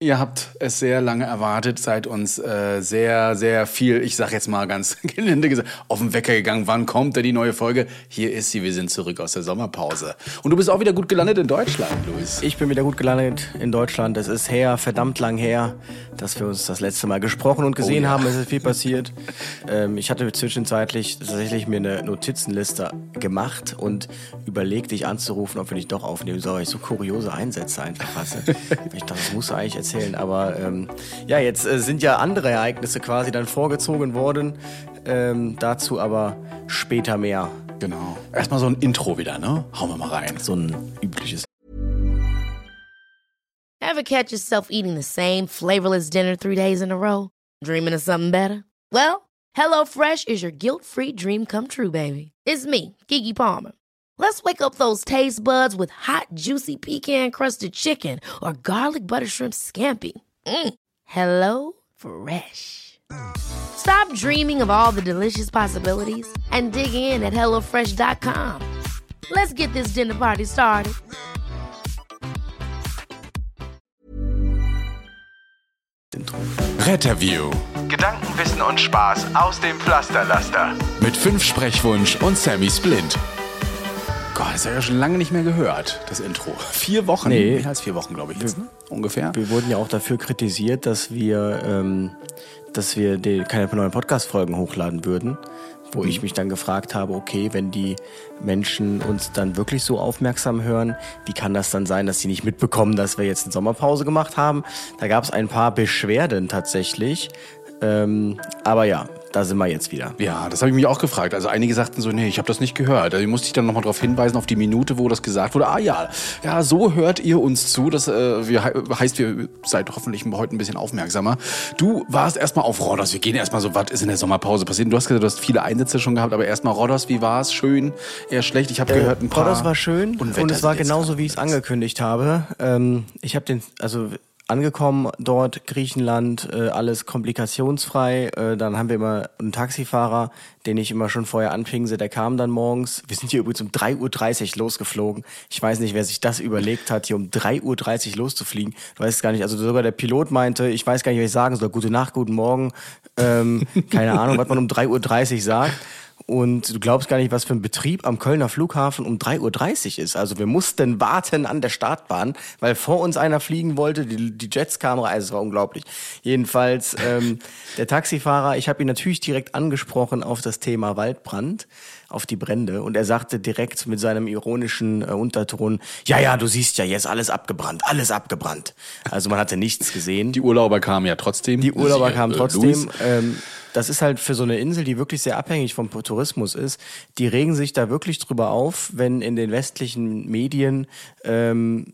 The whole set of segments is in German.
Ihr habt es sehr lange erwartet, seid uns äh, sehr, sehr viel, ich sag jetzt mal ganz gelinde gesagt, auf den Wecker gegangen. Wann kommt denn die neue Folge? Hier ist sie, wir sind zurück aus der Sommerpause. Und du bist auch wieder gut gelandet in Deutschland, Luis. Ich bin wieder gut gelandet in Deutschland. Es ist her, verdammt lang her, dass wir uns das letzte Mal gesprochen und gesehen Oh ja. haben. Es ist viel passiert. ähm, ich hatte zwischenzeitlich tatsächlich mir eine Notizenliste gemacht und überlegt, dich anzurufen, ob wir nicht doch aufnehmen sollen. weil Ich so kuriose Einsätze einfach hasse. ich dachte, das muss eigentlich erzählen. Aber ähm, ja, jetzt äh, sind ja andere Ereignisse quasi dann vorgezogen worden. Ähm, dazu aber später mehr. Genau. Erstmal so ein Intro wieder, ne? Hauen wir mal rein. So ein übliches Ever catch yourself eating the same flavorless dinner three days in a row? Dreaming of something better? Well, HelloFresh is your guilt-free dream come true, baby. It's me, Kiki Palmer. Let's wake up those taste buds with hot, juicy pecan-crusted chicken or garlic butter shrimp scampi. Mm. Hello Fresh. Stop dreaming of all the delicious possibilities and dig in at HelloFresh.com. Let's get this dinner party started. Intro. Retterview Gedanken, Wissen und Spaß aus dem Pflasterlaster. mit fünf Sprechwunsch und Sammy Splint. Gott, das habe ich ja schon lange nicht mehr gehört, das Intro. Vier Wochen? Nee. Mehr als vier Wochen, glaube ich jetzt, ne? Ungefähr. Wir wurden ja auch dafür kritisiert, dass wir, ähm, dass wir die, keine neuen Podcast-Folgen hochladen würden. Wo ich mich dann gefragt habe, okay, wenn die Menschen uns dann wirklich so aufmerksam hören, wie kann das dann sein, dass sie nicht mitbekommen, dass wir jetzt eine Sommerpause gemacht haben? Da gab es ein paar Beschwerden tatsächlich. Ähm, aber ja, da sind wir jetzt wieder. Ja, das habe ich mich auch gefragt. Also einige sagten so, nee, ich habe das nicht gehört. Also musste ich dann nochmal darauf hinweisen, auf die Minute, wo das gesagt wurde. Ah ja, ja, so hört ihr uns zu. Das äh, wir, heißt, wir seid hoffentlich heute ein bisschen aufmerksamer. Du warst erstmal auf Rodos. Wir gehen erstmal so, was ist in der Sommerpause passiert? Du hast gesagt, du hast viele Einsätze schon gehabt, aber erstmal Rodos, wie war's? Schön, eher schlecht? Ich habe gehört, ein paar... Rodos war schön und, Unwetter es war genauso, wie ich es angekündigt habe. Ähm, ich habe den, also angekommen dort, Griechenland, äh, alles komplikationsfrei. Äh, dann haben wir immer einen Taxifahrer, den ich immer schon vorher anpingse, der kam dann morgens. Wir sind hier übrigens um 3.30 Uhr losgeflogen. Ich weiß nicht, wer sich das überlegt hat, hier um 3.30 Uhr loszufliegen. Du weißt gar nicht, also sogar der Pilot meinte, ich weiß gar nicht, was ich sagen soll. Gute Nacht, guten Morgen. Ähm, keine Ahnung, was man um 3.30 Uhr sagt. Und du glaubst gar nicht, was für ein Betrieb am Kölner Flughafen um 3.30 Uhr ist. Also wir mussten warten an der Startbahn, weil vor uns einer fliegen wollte. Die, die Jets-Kamera, also es war unglaublich. Jedenfalls ähm, der Taxifahrer, ich habe ihn natürlich direkt angesprochen auf das Thema Waldbrand, auf die Brände. Und er sagte direkt mit seinem ironischen äh, Unterton, ja, ja, du siehst ja, jetzt alles abgebrannt, alles abgebrannt. Also man hatte nichts gesehen. Die Urlauber kamen ja trotzdem. Die Urlauber kamen äh, trotzdem. Ähm, das ist halt für so eine Insel, die wirklich sehr abhängig vom Tourismus ist. Die regen sich da wirklich drüber auf, wenn in den westlichen Medien ähm,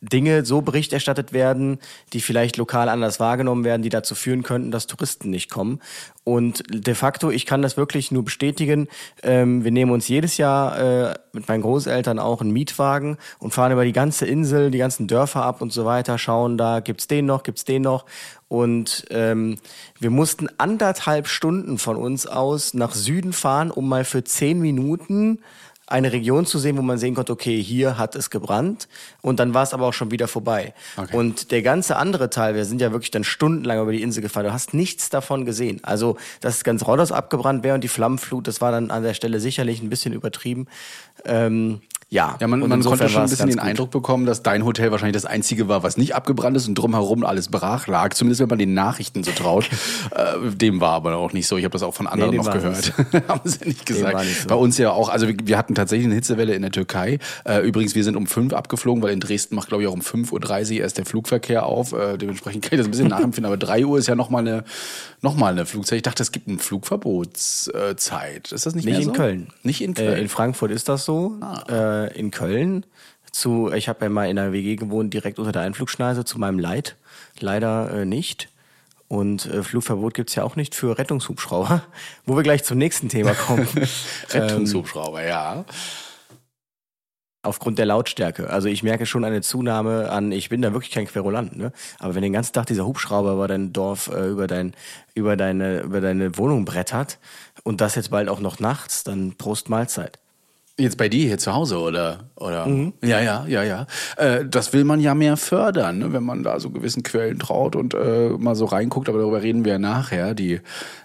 Dinge so Bericht erstattet werden, die vielleicht lokal anders wahrgenommen werden, die dazu führen könnten, dass Touristen nicht kommen. Und de facto, ich kann das wirklich nur bestätigen. Ähm, wir nehmen uns jedes Jahr äh, mit meinen Großeltern auch einen Mietwagen und fahren über die ganze Insel, die ganzen Dörfer ab und so weiter, schauen da, gibt's den noch, gibt's den noch. Und ähm, wir mussten anderthalb Stunden von uns aus nach Süden fahren, um mal für zehn Minuten eine Region zu sehen, wo man sehen konnte, okay, hier hat es gebrannt und dann war es aber auch schon wieder vorbei. Okay. Und der ganze andere Teil, wir sind ja wirklich dann stundenlang über die Insel gefahren, du hast nichts davon gesehen. Also, dass ganz Rhodos abgebrannt wäre und die Flammenflut, das war dann an der Stelle sicherlich ein bisschen übertrieben. Ähm, ja, Ja, man, man konnte schon ein bisschen den gut. Eindruck bekommen, dass dein Hotel wahrscheinlich das einzige war, was nicht abgebrannt ist und drumherum alles brach lag. Zumindest wenn man den Nachrichten so traut. äh, dem war aber auch nicht so. Ich habe das auch von anderen dem noch gehört. Haben sie nicht gesagt. nicht so. Bei uns ja auch, also wir, wir hatten tatsächlich eine Hitzewelle in der Türkei. Äh, übrigens, wir sind um fünf abgeflogen, weil in Dresden macht, glaube ich, auch um 5.30 Uhr erst der Flugverkehr auf. Äh, dementsprechend kann ich das ein bisschen nachempfinden. Aber drei Uhr ist ja nochmal eine, noch mal eine Flugzeit. Ich dachte, es gibt eine Flugverbotszeit. Ist das nicht, Nicht mehr in so? Köln. Nicht in Köln. Ah. Äh, in Frankfurt ist das so. Äh, in Köln zu, ich habe ja mal in einer WG gewohnt, direkt unter der Einflugschneise, zu meinem Leid. Leider äh, nicht. Und äh, Flugverbot gibt's ja auch nicht für Rettungshubschrauber, wo wir gleich zum nächsten Thema kommen. Rettungshubschrauber, ja. Aufgrund der Lautstärke. Also ich merke schon eine Zunahme an, ich bin da wirklich kein Querulant, ne? Aber wenn den ganzen Tag dieser Hubschrauber über dein Dorf, äh, über dein, über deine, über deine Wohnung brettert und das jetzt bald auch noch nachts, dann Prost Mahlzeit. Jetzt bei dir hier zu Hause, oder? oder? Ja, ja, ja, ja. Äh, das will man ja mehr fördern, ne? wenn man da so gewissen Quellen traut und äh, mal so reinguckt, aber darüber reden wir ja nachher, die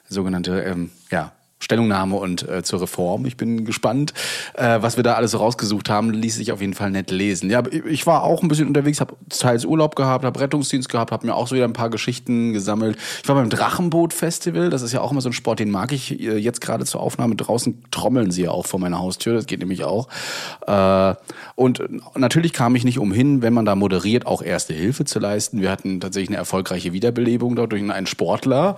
sogenannte, ähm, ja, Stellungnahme und äh, zur Reform. Ich bin gespannt, äh, was wir da alles so rausgesucht haben. Ließ sich auf jeden Fall nett lesen. Ja, ich war auch ein bisschen unterwegs, habe teils Urlaub gehabt, habe Rettungsdienst gehabt, habe mir auch so wieder ein paar Geschichten gesammelt. Ich war beim Drachenboot-Festival. Das ist ja auch immer so ein Sport, den mag ich äh, jetzt gerade zur Aufnahme. Draußen trommeln sie ja auch vor meiner Haustür. Das geht nämlich auch. Äh, und natürlich kam ich nicht umhin, wenn man da moderiert, auch erste Hilfe zu leisten. Wir hatten tatsächlich eine erfolgreiche Wiederbelebung dort durch einen Sportler.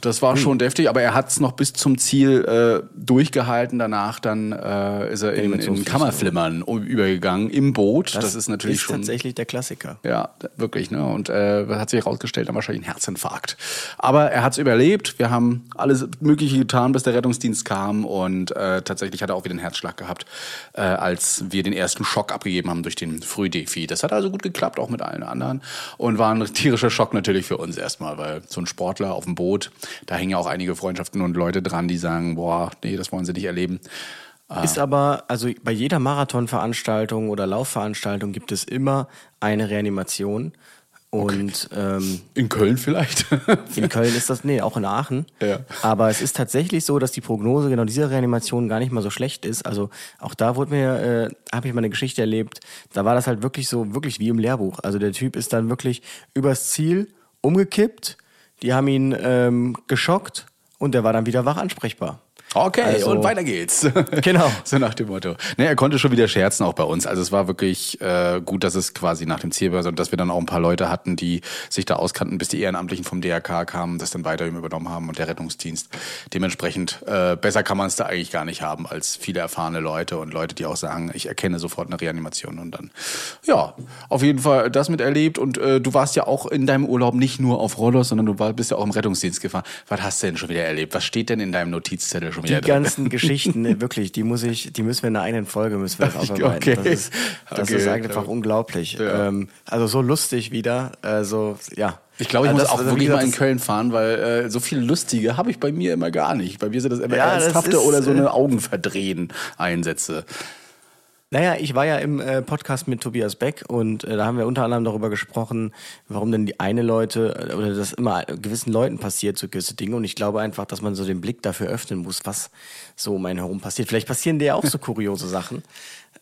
Das war schon deftig, aber er hat es noch bis zum Ziel äh, durchgehalten. Danach dann äh, ist er in, in Kammerflimmern übergegangen im Boot. Das, ist natürlich ist schon tatsächlich der Klassiker. ja, wirklich, ne? Und äh, hat sich herausgestellt, dann wahrscheinlich ein Herzinfarkt. Aber er hat es überlebt. Wir haben alles Mögliche getan, bis der Rettungsdienst kam und äh, tatsächlich hat er auch wieder einen Herzschlag gehabt, äh, als wir den ersten Schock abgegeben haben durch den Frühdefi. Das hat also gut geklappt, auch mit allen anderen. Und war ein tierischer Schock natürlich für uns erstmal, weil so ein Sportler auf dem Boot, da hängen ja auch einige Freundschaften und Leute dran, die sagen, boah, nee, das wollen sie nicht erleben. Ist aber, also bei jeder Marathonveranstaltung oder Laufveranstaltung gibt es immer eine Reanimation. Und ähm, In Köln vielleicht. in Köln ist das, nee, auch in Aachen. Ja. Aber es ist tatsächlich so, dass die Prognose genau dieser Reanimation gar nicht mal so schlecht ist. Also auch da wurde mir, äh, habe ich mal eine Geschichte erlebt, da war das halt wirklich so, wirklich wie im Lehrbuch. Also der Typ ist dann wirklich übers Ziel umgekippt, die haben ihn ähm, geschockt und der war dann wieder wach ansprechbar. Okay, Also- und weiter geht's. Genau. so nach dem Motto. Ne, er konnte schon wieder scherzen auch bei uns. Also es war wirklich äh, gut, dass es quasi nach dem Ziel war und dass wir dann auch ein paar Leute hatten, die sich da auskannten, bis die Ehrenamtlichen vom DRK kamen, das dann weiter übernommen haben und der Rettungsdienst. Dementsprechend äh, besser kann man es da eigentlich gar nicht haben als viele erfahrene Leute und Leute, die auch sagen, ich erkenne sofort eine Reanimation und dann ja, auf jeden Fall das miterlebt und äh, du warst ja auch in deinem Urlaub nicht nur auf Rollers, sondern du war, bist ja auch im Rettungsdienst gefahren. Was hast du denn schon wieder erlebt? Was steht denn in deinem Notizzettel schon Die drin? ganzen Geschichten, ne, wirklich, die muss ich, die müssen wir in einer eigenen Folge müssen wir das aufarbeiten. Okay. Das ist, das Okay, ist einfach klar. unglaublich. Ja. Ähm, also so lustig wieder. Also ja. Ich glaube, ich Also muss das- auch also, wirklich mal in Köln fahren, weil äh, so viel Lustige habe ich bei mir immer gar nicht. Bei mir sind das immer Ja, das ernsthafte ist, oder so äh, eine Augenverdrehen Einsätze. Naja, ich war ja im äh, Podcast mit Tobias Beck und äh, da haben wir unter anderem darüber gesprochen, warum denn die eine Leute äh, oder das immer gewissen Leuten passiert, so gewisse Dinge. Und ich glaube einfach, dass man so den Blick dafür öffnen muss, was so um einen herum passiert. Vielleicht passieren dir ja auch so kuriose Sachen.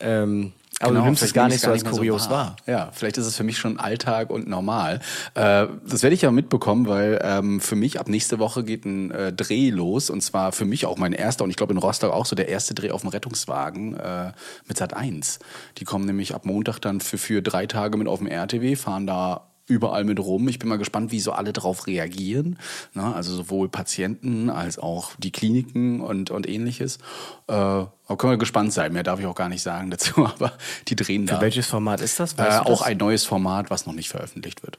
Ähm, aber du nimmst es gar nicht ich so als mehr kurios wahr. Ja, vielleicht ist es für mich schon Alltag und normal. Äh, das werde ich ja mitbekommen, weil ähm, für mich ab nächste Woche geht ein äh, Dreh los und zwar für mich auch mein erster und ich glaube in Rostock auch so der erste Dreh auf dem Rettungswagen äh, mit Sat 1. Die kommen nämlich ab Montag dann für, für drei Tage mit auf dem RTW, fahren da überall mit rum. Ich bin mal gespannt, wie so alle darauf reagieren. Ne? Also sowohl Patienten als auch die Kliniken und, und ähnliches. Äh, aber können wir gespannt sein. Mehr darf ich auch gar nicht sagen dazu, aber die drehen da. Für welches Format ist das? Äh, das? auch ein neues Format, was noch nicht veröffentlicht wird.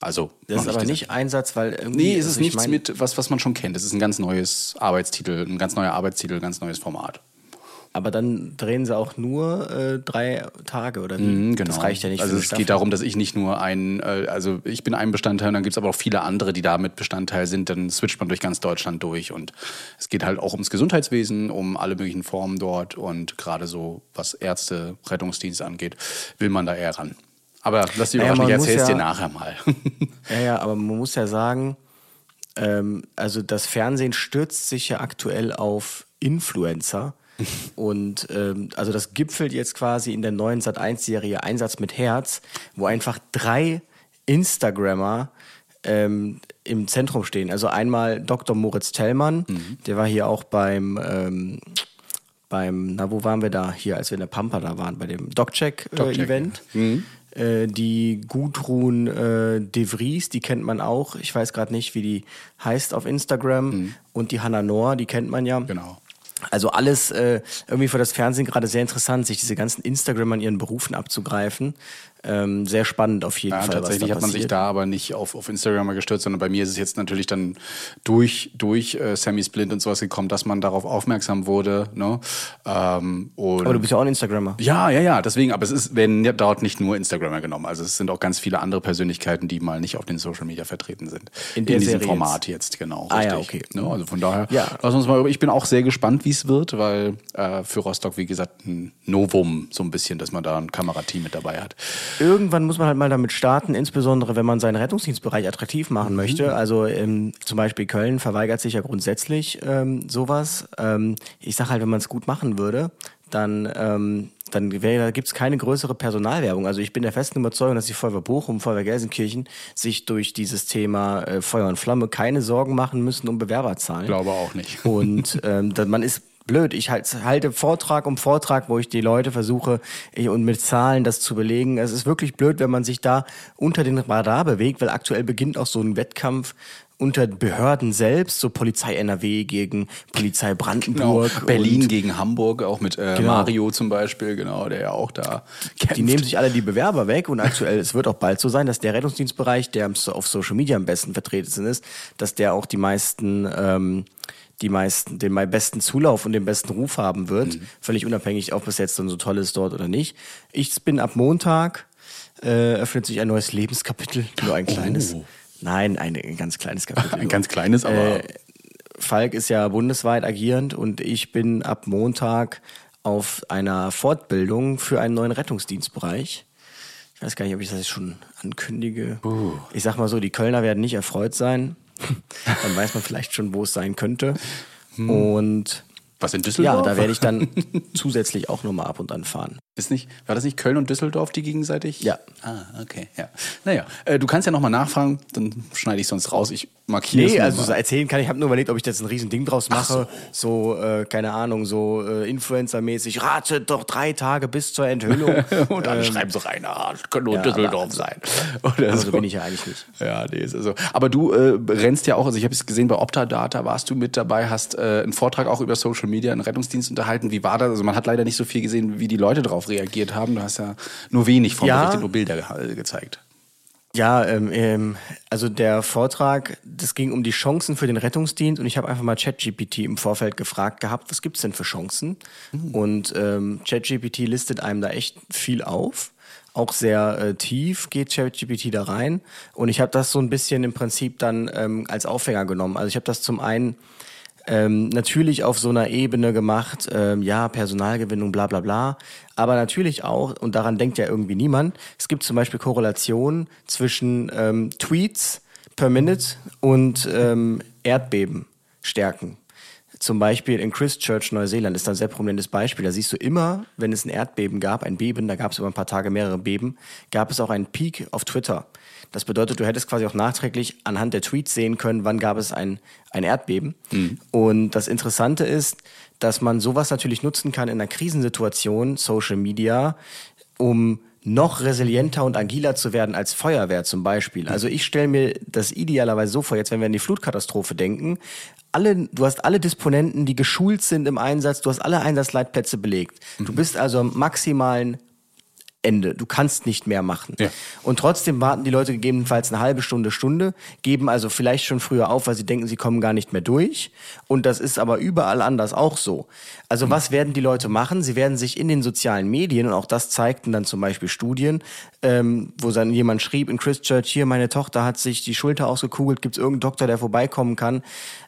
Also Das ist aber gesagt. nicht Einsatz, weil irgendwie. Nee, es also ist ich nichts mit was, was man schon kennt. Es ist ein ganz neues Arbeitstitel, ein ganz neuer Arbeitstitel, ein ganz neues Format. Aber dann drehen sie auch nur äh, drei Tage oder wie? Mhm, genau. Das reicht ja nicht. Also es Staffel. geht darum, dass ich nicht nur ein, äh, also ich bin ein Bestandteil, und dann gibt's aber auch viele andere, die da mit Bestandteil sind. Dann switcht man durch ganz Deutschland durch und es geht halt auch ums Gesundheitswesen, um alle möglichen Formen dort und gerade so, was Ärzte, Rettungsdienst angeht, will man da eher ran. Aber lass dich Naja, überraschen, ich man muss erzähl's dir ja- nachher mal. Ja, ja, aber man muss ja sagen, ähm, also das Fernsehen stürzt sich ja aktuell auf Influencer. Und ähm, also das gipfelt jetzt quasi in der neuen Sat1-Serie Einsatz mit Herz, wo einfach drei Instagrammer ähm, im Zentrum stehen. Also einmal Dr. Moritz Tellmann, der war hier auch beim ähm, beim, na, wo waren wir da? Hier, als wir in der Pampa da waren, bei dem DocCheck, DocCheck-Event. Äh, die Gudrun äh, De Vries, die kennt man auch. Ich weiß gerade nicht, wie die heißt auf Instagram. Und die Hannah Noor, die kennt man ja. genau. Also alles äh, irgendwie für das Fernsehen gerade sehr interessant, sich diese ganzen Instagram an ihren Berufen abzugreifen. Ähm, sehr spannend auf jeden Ja, Fall. tatsächlich hat man sich da aber nicht auf, auf Instagram mal gestürzt, sondern bei mir ist es jetzt natürlich dann durch, durch äh, Sammy Splint und sowas gekommen, dass man darauf aufmerksam wurde. Ne? Ähm, und Aber du bist ja auch ein Instagrammer. ja, ja, ja, deswegen, aber es ist, werden ja dort nicht nur Instagramer genommen. Also es sind auch ganz viele andere Persönlichkeiten, die mal nicht auf den Social Media vertreten sind. In der diesem Format jetzt, genau. Ah, ja, okay. Ne? Also von daher, Ja. lass uns mal, ich bin auch sehr gespannt, wie es wird, weil äh, für Rostock, wie gesagt, ein Novum so ein bisschen, dass man da ein Kamerateam mit dabei hat. Irgendwann muss man halt mal damit starten, insbesondere wenn man seinen Rettungsdienstbereich attraktiv machen Mhm. möchte. Also ähm, zum Beispiel Köln verweigert sich ja grundsätzlich ähm, sowas. Ähm, ich sag halt, wenn man es gut machen würde, dann, ähm, dann da gibt's keine größere Personalwerbung. Also ich bin der festen Überzeugung, dass die Feuerwehr Bochum, Feuerwehr Gelsenkirchen sich durch dieses Thema äh, Feuer und Flamme keine Sorgen machen müssen um Bewerberzahlen. Glaube auch nicht. Und ähm, man ist blöd. Ich halt, halte Vortrag um Vortrag, wo ich die Leute versuche eh, und mit Zahlen das zu belegen. Es ist wirklich blöd, wenn man sich da unter den Radar bewegt, weil aktuell beginnt auch so ein Wettkampf unter Behörden selbst, so Polizei NRW gegen Polizei Genau. Brandenburg. Berlin und gegen Hamburg, auch mit äh, Genau. Mario zum Beispiel, genau, der ja auch da kämpft. Die nehmen sich alle die Bewerber weg und aktuell, es wird auch bald so sein, dass der Rettungsdienstbereich, der auf Social Media am besten vertreten ist, dass der auch die meisten, ähm, die meisten, den besten Zulauf und den besten Ruf haben wird, völlig unabhängig, ob es jetzt dann so toll ist dort oder nicht. Ich bin ab Montag, äh, öffnet sich ein neues Lebenskapitel, nur ein kleines. Nein, ein, ein ganz kleines Kapitel. Ein ganz kleines, aber Äh, Falk ist ja bundesweit agierend und ich bin ab Montag auf einer Fortbildung für einen neuen Rettungsdienstbereich. Ich weiß gar nicht, ob ich das jetzt schon ankündige. Ich sag mal so, die Kölner werden nicht erfreut sein. dann weiß man vielleicht schon, wo es sein könnte. Und was in ja, Düsseldorf? da werde ich dann zusätzlich auch nochmal ab und an fahren. Ist nicht, war das nicht Köln und Düsseldorf, die gegenseitig? Ja. Ah, okay, ja. Naja, äh, du kannst ja nochmal nachfragen, dann schneide ich sonst raus. Ich markiere Nee, es also so erzählen kann ich. habe nur überlegt, ob ich jetzt ein riesen Ding draus mache. so, äh, keine Ahnung, so äh, Influencer-mäßig. Ratet doch drei Tage bis zur Enthüllung. Und dann Ähm, schreiben sie rein, ah, das könnte nur ja, Düsseldorf sein. Oder aber so bin ich ja eigentlich nicht. Ja, nee, ist also. Aber du äh, rennst ja auch, also ich habe es gesehen, bei Optadata warst du mit dabei, hast äh, einen Vortrag auch über Social Media, einen Rettungsdienst unterhalten. Wie war das? Also man hat leider nicht so viel gesehen, wie die Leute darauf reagiert haben. Du hast ja nur wenig von Ja. nur Bilder ge gezeigt. Ja, ähm, ähm, also der Vortrag, das ging um die Chancen für den Rettungsdienst und ich habe einfach mal ChatGPT im Vorfeld gefragt gehabt, was gibt's denn für Chancen? Und ähm, ChatGPT listet einem da echt viel auf. Auch sehr äh, tief geht ChatGPT da rein. Und ich habe das so ein bisschen im Prinzip dann ähm, als Aufhänger genommen. Also ich habe das zum einen ähm, natürlich auf so einer Ebene gemacht, ähm, ja, Personalgewinnung, bla bla bla. Aber natürlich auch, und daran denkt ja irgendwie niemand, es gibt zum Beispiel Korrelationen zwischen ähm, Tweets per Minute und ähm, Erdbebenstärken. Zum Beispiel in Christchurch, Neuseeland, ist ein sehr prominentes Beispiel. Da siehst du immer, wenn es ein Erdbeben gab, ein Beben, da gab es über ein paar Tage mehrere Beben, gab es auch einen Peak auf Twitter. Das bedeutet, du hättest quasi auch nachträglich anhand der Tweets sehen können, wann gab es ein, ein Erdbeben. Und das Interessante ist, dass man sowas natürlich nutzen kann in einer Krisensituation, Social Media, um noch resilienter und agiler zu werden als Feuerwehr zum Beispiel. Also ich stelle mir das idealerweise so vor, jetzt wenn wir an die Flutkatastrophe denken, alle, du hast alle Disponenten, die geschult sind im Einsatz, du hast alle Einsatzleitplätze belegt. Du bist also am maximalen Ende. Du kannst nicht mehr machen. Ja. Und trotzdem warten die Leute gegebenenfalls eine halbe Stunde, Stunde, geben also vielleicht schon früher auf, weil sie denken, sie kommen gar nicht mehr durch. Und das ist aber überall anders auch so. Also was werden die Leute machen? Sie werden sich in den sozialen Medien, und auch das zeigten dann zum Beispiel Studien, ähm, wo dann jemand schrieb in Christchurch, hier, meine Tochter hat sich die Schulter ausgekugelt, gibt es irgendeinen Doktor, der vorbeikommen kann?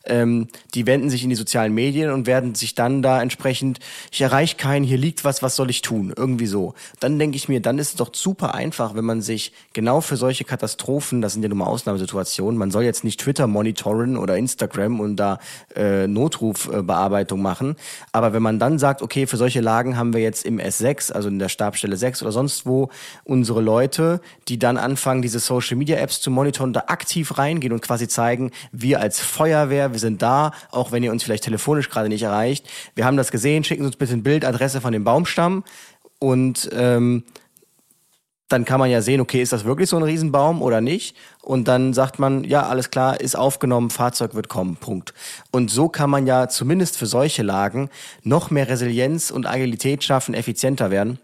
Ähm, die wenden sich in die sozialen Medien und werden sich dann da entsprechend, ich erreiche keinen, hier liegt was, was soll ich tun? Irgendwie so. Dann denke ich mir, dann ist es doch super einfach, wenn man sich genau für solche Katastrophen, das sind ja nun mal Ausnahmesituationen, man soll jetzt nicht Twitter monitoren oder Instagram und da äh, Notrufbearbeitung machen, aber wenn man dann sagt, okay, für solche Lagen haben wir jetzt im S6, also in der Stabstelle 6 oder sonst wo, unsere Leute, die dann anfangen, diese Social Media Apps zu monitoren, da aktiv reingehen und quasi zeigen, wir als Feuerwehr, wir sind da, auch wenn ihr uns vielleicht telefonisch gerade nicht erreicht. Wir haben das gesehen, schicken Sie uns bitte ein Bild, Adresse von dem Baumstamm und ähm, dann kann man ja sehen, okay, ist das wirklich so ein Riesenbaum oder nicht? Und dann sagt man, ja, alles klar, ist aufgenommen, Fahrzeug wird kommen, Punkt. Und so kann man ja zumindest für solche Lagen noch mehr Resilienz und Agilität schaffen, effizienter werden.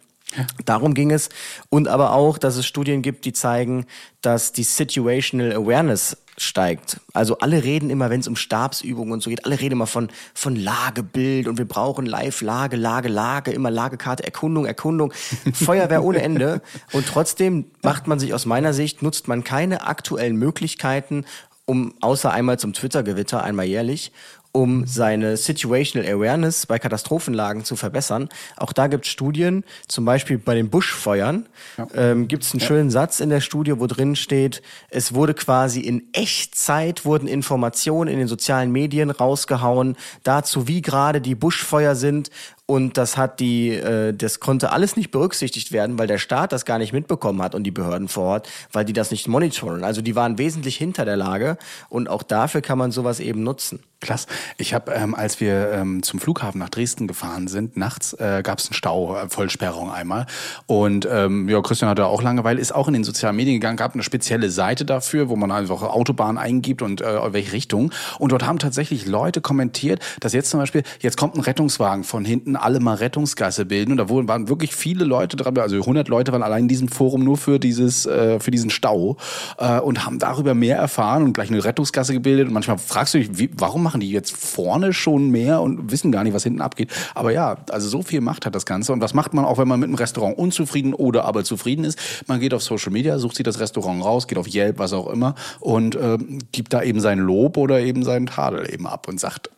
Darum ging es. Und aber auch, dass es Studien gibt, die zeigen, dass die Situational Awareness steigt. Also alle reden immer, wenn es um Stabsübungen und so geht, alle reden immer von, von Lagebild und wir brauchen live Lage, Lage, Lage, immer Lagekarte, Erkundung, Erkundung, Feuerwehr ohne Ende. Und trotzdem macht man sich aus meiner Sicht, nutzt man keine aktuellen Möglichkeiten, um außer einmal zum Twitter-Gewitter, einmal jährlich, um seine Situational Awareness bei Katastrophenlagen zu verbessern. Auch da gibt es Studien, zum Beispiel bei den Buschfeuern, ja. ähm, gibt es einen ja. schönen Satz in der Studie, wo drin steht, es wurde quasi in Echtzeit wurden Informationen in den sozialen Medien rausgehauen dazu, wie gerade die Buschfeuer sind und das hat die, äh, das konnte alles nicht berücksichtigt werden, weil der Staat das gar nicht mitbekommen hat und die Behörden vor Ort, weil die das nicht monitoren. Also die waren wesentlich hinter der Lage und auch dafür kann man sowas eben nutzen. Klasse. Ich habe, ähm, als wir ähm, zum Flughafen nach Dresden gefahren sind, nachts äh, gab es einen Stau, äh, Vollsperrung einmal. Und ähm, ja, Christian hatte auch Langeweile, ist auch in den sozialen Medien gegangen, gab eine spezielle Seite dafür, wo man einfach Autobahn eingibt und äh, welche Richtung. Und dort haben tatsächlich Leute kommentiert, dass jetzt zum Beispiel, jetzt kommt ein Rettungswagen von hinten, alle mal Rettungsgasse bilden. Und da waren wirklich viele Leute dran, also 100 Leute waren allein in diesem Forum nur für dieses, äh, für diesen Stau äh, und haben darüber mehr erfahren und gleich eine Rettungsgasse gebildet. Und manchmal fragst du dich, wie, warum machen die jetzt vorne schon mehr und wissen gar nicht, was hinten abgeht? Aber ja, also so viel Macht hat das Ganze. Und was macht man auch, wenn man mit einem Restaurant unzufrieden oder aber zufrieden ist? Man geht auf Social Media, sucht sich das Restaurant raus, geht auf Yelp, was auch immer und äh, gibt da eben sein Lob oder eben seinen Tadel eben ab und sagt,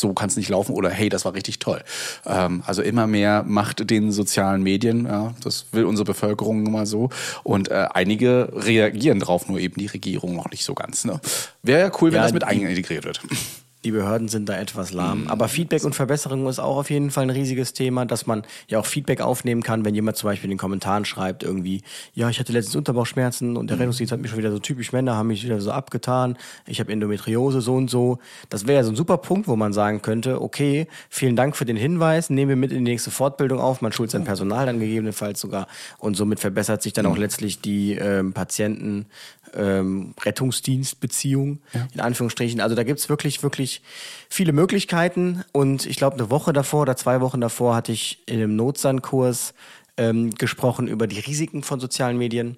so kann es nicht laufen oder hey, das war richtig toll. Ähm, also immer mehr Macht den sozialen Medien, ja, das will unsere Bevölkerung nun mal so. Und äh, einige reagieren drauf, nur eben die Regierung noch nicht so ganz. Ne? Wäre ja cool, wenn ja, das mit integriert wird. Die Behörden sind da etwas lahm. Mhm. Aber Feedback und Verbesserung ist auch auf jeden Fall ein riesiges Thema, dass man ja auch Feedback aufnehmen kann, wenn jemand zum Beispiel in den Kommentaren schreibt, irgendwie, ja, ich hatte letztens Unterbauchschmerzen und der mhm. Rettungsdienst hat mich schon wieder so typisch Männer, haben mich wieder so abgetan, ich habe Endometriose, so und so. Das wäre ja so ein super Punkt, wo man sagen könnte, okay, vielen Dank für den Hinweis, nehmen wir mit in die nächste Fortbildung auf, man schult sein Personal dann gegebenenfalls sogar und somit verbessert sich dann auch mhm. letztlich die ähm, Patienten ähm, Rettungsdienstbeziehung, ja. in Anführungsstrichen. Also da gibt's wirklich, wirklich viele Möglichkeiten. Und ich glaube, eine Woche davor oder zwei Wochen davor hatte ich in einem Notsandkurs ähm, gesprochen über die Risiken von sozialen Medien.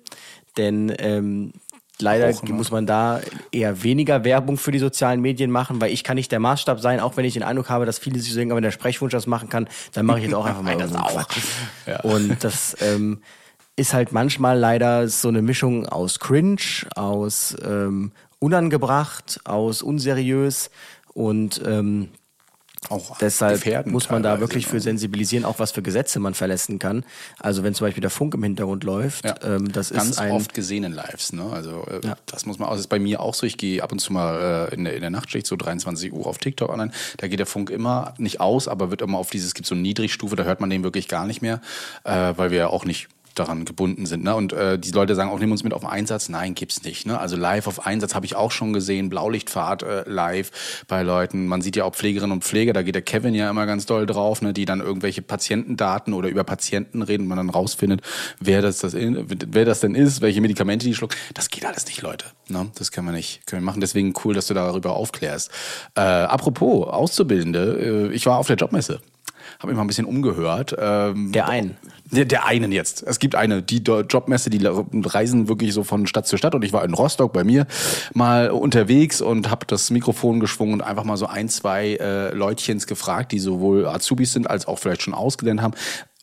Denn ähm, leider Auch, muss man da eher weniger Werbung für die sozialen Medien machen, weil ich kann nicht der Maßstab sein, auch wenn ich den Eindruck habe, dass viele sich denken, aber wenn der Sprechwunsch das machen kann, dann mache ich jetzt auch einfach mal das auch. Ja. Und das ähm, ist halt manchmal leider so eine Mischung aus Cringe, aus ähm, unangebracht, aus unseriös und ähm, auch deshalb muss man da wirklich für sensibilisieren, auch was für Gesetze man verlassen kann. Also wenn zum Beispiel der Funk im Hintergrund läuft, ja. ähm, das Ganz ist ein oft gesehen in Lives. Ne? Also äh, ja. das muss man auch. Das ist bei mir auch so. Ich gehe ab und zu mal äh, in, der, in der Nachtschicht so 23 Uhr auf TikTok online. Da geht der Funk immer nicht aus, aber wird immer auf dieses. Es gibt so eine Niedrigstufe, da hört man den wirklich gar nicht mehr, äh, weil wir ja auch nicht daran gebunden sind. Ne? Und äh, die Leute sagen auch, nehmen uns mit auf den Einsatz. Nein, gibt's nicht. Ne? Also live auf Einsatz habe ich auch schon gesehen, Blaulichtfahrt äh, live bei Leuten. Man sieht ja auch Pflegerinnen und Pfleger, da geht der Kevin ja immer ganz doll drauf, ne? die dann irgendwelche Patientendaten oder über Patienten reden, man dann rausfindet, wer das, das wer das denn ist, welche Medikamente die schlucken. Das geht alles nicht, Leute. Ne? Das können wir nicht können wir machen. Deswegen cool, dass du darüber aufklärst. Äh, apropos Auszubildende, äh, ich war auf der Jobmesse habe mich mal ein bisschen umgehört. Ähm, der einen. Der, der einen jetzt. Es gibt eine, die Jobmesse, die reisen wirklich so von Stadt zu Stadt und ich war in Rostock bei mir mal unterwegs und habe das Mikrofon geschwungen und einfach mal so ein, zwei äh, Leutchens gefragt, die sowohl Azubis sind als auch vielleicht schon ausgelernt haben,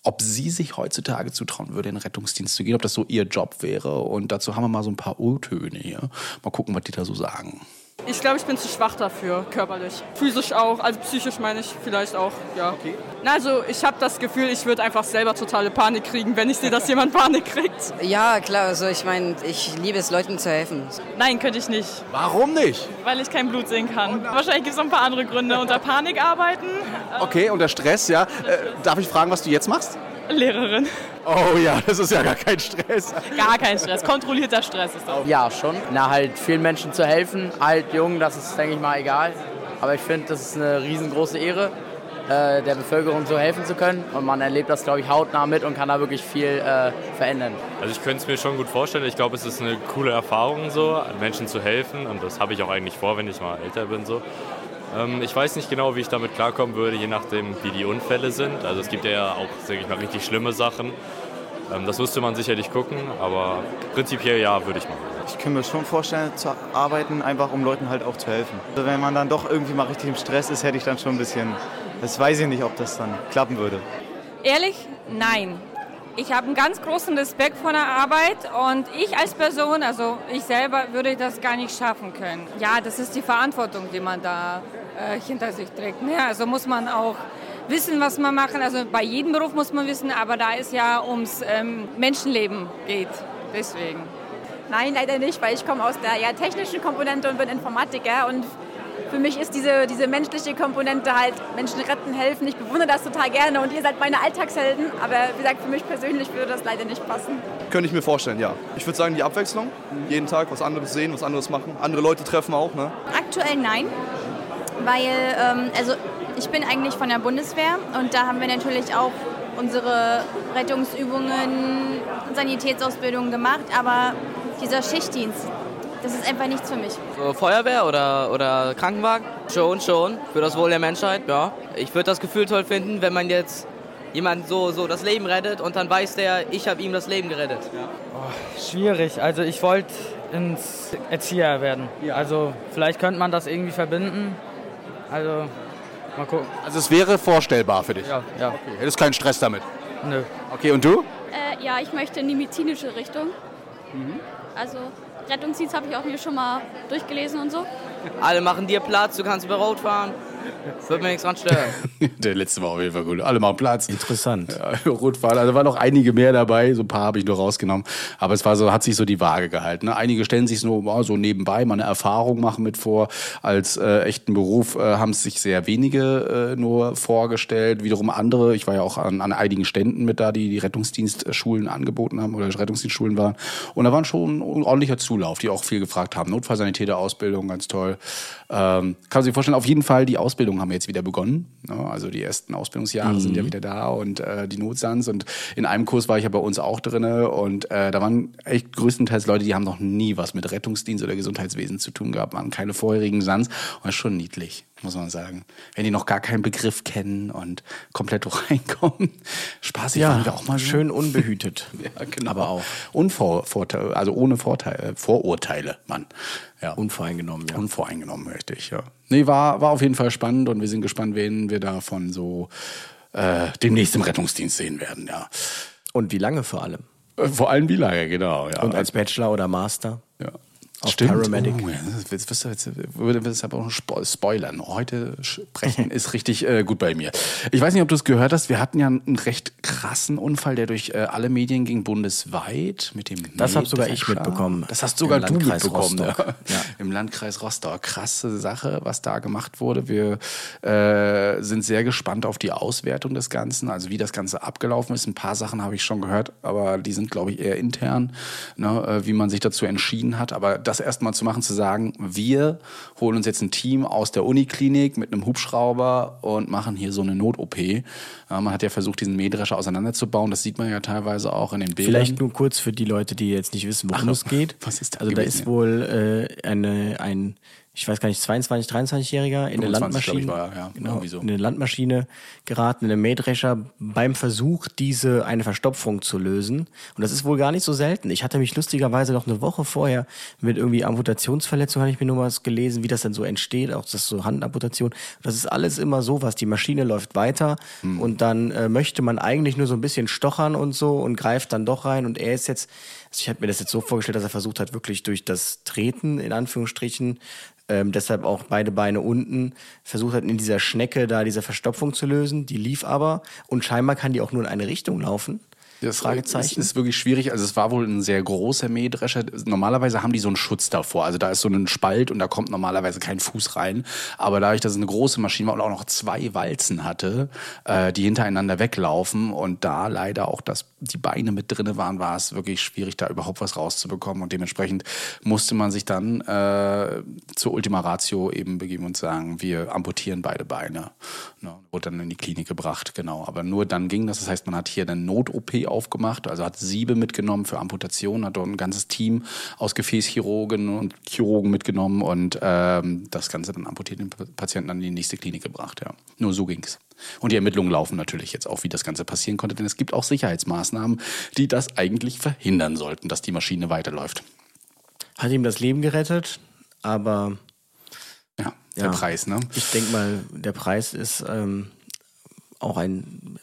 ob sie sich heutzutage zutrauen würde, in den Rettungsdienst zu gehen, ob das so ihr Job wäre. Und dazu haben wir mal so ein paar O-Töne hier. Mal gucken, was die da so sagen. Ich glaube, ich bin zu schwach dafür, körperlich. Physisch auch, also psychisch meine ich vielleicht auch, ja. Okay. Na, also ich habe das Gefühl, ich würde einfach selber totale Panik kriegen, wenn ich sehe, dass jemand Panik kriegt. Ja, klar, also ich meine, ich liebe es, Leuten zu helfen. Nein, könnte ich nicht. Warum nicht? Weil ich kein Blut sehen kann. Wahrscheinlich gibt es noch ein paar andere Gründe. Unter Panik arbeiten. Okay, unter Stress, ja. Äh, darf ich fragen, was du jetzt machst? Lehrerin. Oh ja, das ist ja gar kein Stress. Gar kein Stress, kontrollierter Stress ist das. Ja, schon. Na, halt vielen Menschen zu helfen, alt, jung, das ist, denke ich mal, egal. Aber ich finde, das ist eine riesengroße Ehre, äh, der Bevölkerung so helfen zu können. Und man erlebt das, glaube ich, hautnah mit und kann da wirklich viel äh, verändern. Also ich könnte es mir schon gut vorstellen. Ich glaube, es ist eine coole Erfahrung, so Menschen zu helfen. Und das habe ich auch eigentlich vor, wenn ich mal älter bin. So. Ähm, ich weiß nicht genau, wie ich damit klarkommen würde, je nachdem, wie die Unfälle sind. Also es gibt ja auch, sage ich mal, richtig schlimme Sachen. Ähm, das müsste man sicherlich gucken, aber prinzipiell ja, würde ich machen. Ich kann mir schon vorstellen, zu arbeiten, einfach um Leuten halt auch zu helfen. Also wenn man dann doch irgendwie mal richtig im Stress ist, hätte ich dann schon ein bisschen, das weiß ich nicht, ob das dann klappen würde. Ehrlich? Nein. Ich habe einen ganz großen Respekt vor der Arbeit und ich als Person, also ich selber, würde das gar nicht schaffen können. Ja, das ist die Verantwortung, die man da äh, hinter sich trägt. Ja, also muss man auch wissen, was man machen. Also bei jedem Beruf muss man wissen, aber da es ja ums ähm, Menschenleben geht. Deswegen. Nein, leider nicht, weil ich komme aus der eher technischen Komponente und bin Informatiker und für mich ist diese, diese menschliche Komponente halt Menschen retten, helfen. Ich bewundere das total gerne und ihr seid meine Alltagshelden. Aber wie gesagt, für mich persönlich würde das leider nicht passen. Könnte ich mir vorstellen, ja. Ich würde sagen, die Abwechslung. Jeden Tag was anderes sehen, was anderes machen. Andere Leute treffen auch, ne? Aktuell nein, weil ähm, also ich bin eigentlich von der Bundeswehr und da haben wir natürlich auch unsere Rettungsübungen, Sanitätsausbildungen gemacht, aber dieser Schichtdienst, das ist einfach nichts für mich. So Feuerwehr oder, oder Krankenwagen? Schon, schon. Für das Wohl der Menschheit, ja. Ich würde das Gefühl toll finden, wenn man jetzt jemand so, so das Leben rettet und dann weiß der, ich habe ihm das Leben gerettet. Ja. Oh, schwierig. Also ich wollte ins Erzieher werden. Ja. Also vielleicht könnte man das irgendwie verbinden. Also mal gucken. Also es wäre vorstellbar für dich? Ja. ja. Okay. Hättest keinen Stress damit? Nö. Okay, und du? Äh, ja, ich möchte in die medizinische Richtung. Mhm. Also Rettungsdienst habe ich auch mir schon mal durchgelesen und so. Alle machen dir Platz, du kannst über Rot fahren. Wird mir nichts dran stören. Der letzte war auf jeden Fall gut. Alle machen Platz. Interessant. Ja, Rotfahren. Also waren noch einige mehr dabei. So ein paar habe ich nur rausgenommen. Aber es war so, hat sich so die Waage gehalten. Ne? Einige stellen sich so, oh, so nebenbei mal eine Erfahrung machen mit vor. Als äh, echten Beruf äh, haben es sich sehr wenige äh, nur vorgestellt. Wiederum andere, ich war ja auch an, an einigen Ständen mit da, die die Rettungsdienstschulen angeboten haben oder Rettungsdienstschulen waren. Und da waren schon ein ordentlicher Zulauf, die auch viel gefragt haben. Notfallsanitäter-Ausbildung, ganz toll. Ähm, kann man sich vorstellen, auf jeden Fall die Ausbildung haben wir jetzt wieder begonnen. Ne? Also die ersten Ausbildungsjahre mhm. sind ja wieder da und äh, die Notsans. Und in einem Kurs war ich ja bei uns auch drinne und äh, da waren echt größtenteils Leute, die haben noch nie was mit Rettungsdienst oder Gesundheitswesen zu tun gehabt, waren keine vorherigen Sans. Und das ist schon niedlich muss man sagen. Wenn die noch gar keinen Begriff kennen und komplett reinkommen. Spaßig ja, waren wir auch mal schön unbehütet. ja, genau. Aber auch. Unvorteile, also ohne Vorteile, Vorurteile, Mann. Ja. Unvoreingenommen, ja. Unvoreingenommen, richtig, ja. Nee, war, war auf jeden Fall spannend und wir sind gespannt, wen wir davon so äh, demnächst im Rettungsdienst sehen werden, ja. Und wie lange vor allem? Äh, vor allem wie lange, genau, ja. Und als Bachelor oder Master? Ja. Auf Stimmt. Paramedic. Oh, ja, wirst du jetzt, würde aber auch spo spoilern. Heute sprechen ist richtig äh, gut bei mir. Ich weiß nicht, ob du es gehört hast. Wir hatten ja einen recht krassen Unfall, der durch äh, alle Medien ging, bundesweit mit dem. Das habe sogar ich mitbekommen. Das hast sogar du Landkreis mitbekommen. Rostock. Ja. Im Landkreis Rostock. Krasse Sache, was da gemacht wurde. Wir äh, sind sehr gespannt auf die Auswertung des Ganzen, also wie das Ganze abgelaufen ist. Ein paar Sachen habe ich schon gehört, aber die sind, glaube ich, eher intern, ne, äh, wie man sich dazu entschieden hat. Aber das erstmal zu machen, zu sagen, wir holen uns jetzt ein Team aus der Uniklinik mit einem Hubschrauber und machen hier so eine Not-OP. Man hat ja versucht, diesen Mähdrescher auseinanderzubauen. Das sieht man ja teilweise auch in den Bildern. Vielleicht nur kurz für die Leute, die jetzt nicht wissen, worum Ach, es geht. was ist da Also da ist wohl äh, eine, ein, ich weiß gar nicht, 22, 23-Jähriger in der 25, Landmaschine, war ja. genau, so. in eine Landmaschine geraten, in den Mähdrescher beim Versuch, diese eine Verstopfung zu lösen. Und das ist wohl gar nicht so selten. Ich hatte mich lustigerweise noch eine Woche vorher mit irgendwie Amputationsverletzung, habe ich mir nur was gelesen, wie das denn so entsteht, auch das so Handamputation. Das ist alles immer so, was die Maschine läuft weiter Hm. und dann äh, möchte man eigentlich nur so ein bisschen stochern und so und greift dann doch rein und er ist jetzt, also ich habe mir das jetzt so vorgestellt, dass er versucht hat, wirklich durch das Treten, in Anführungsstrichen, ähm, deshalb auch beide Beine unten, versucht hat, in dieser Schnecke da diese Verstopfung zu lösen. Die lief aber und scheinbar kann die auch nur in eine Richtung laufen. Das Fragezeichen. Es ist wirklich schwierig. Also es war wohl ein sehr großer Mähdrescher. Normalerweise haben die so einen Schutz davor. Also da ist so ein Spalt und da kommt normalerweise kein Fuß rein. Aber dadurch, dass es eine große Maschine war und auch noch zwei Walzen hatte, äh, die hintereinander weglaufen und da leider auch das, die Beine mit drinne waren, war es wirklich schwierig, da überhaupt was rauszubekommen. Und dementsprechend musste man sich dann äh, zur Ultima Ratio eben begeben und sagen, wir amputieren beide Beine. Ne, wurde dann in die Klinik gebracht, genau. Aber nur dann ging das. Das heißt, man hat hier eine Not-OP aufgemacht, also hat Siebe mitgenommen für Amputation, hat dort ein ganzes Team aus Gefäßchirurgen und Chirurgen mitgenommen und ähm, das Ganze dann amputiert den Patienten in die nächste Klinik gebracht, ja. Nur so ging's. Und die Ermittlungen laufen natürlich jetzt auch, wie das Ganze passieren konnte, denn es gibt auch Sicherheitsmaßnahmen, die das eigentlich verhindern sollten, dass die Maschine weiterläuft. Hat ihm das Leben gerettet, aber ja, der Preis, ne? Ich denke mal, der Preis ist ähm, auch ein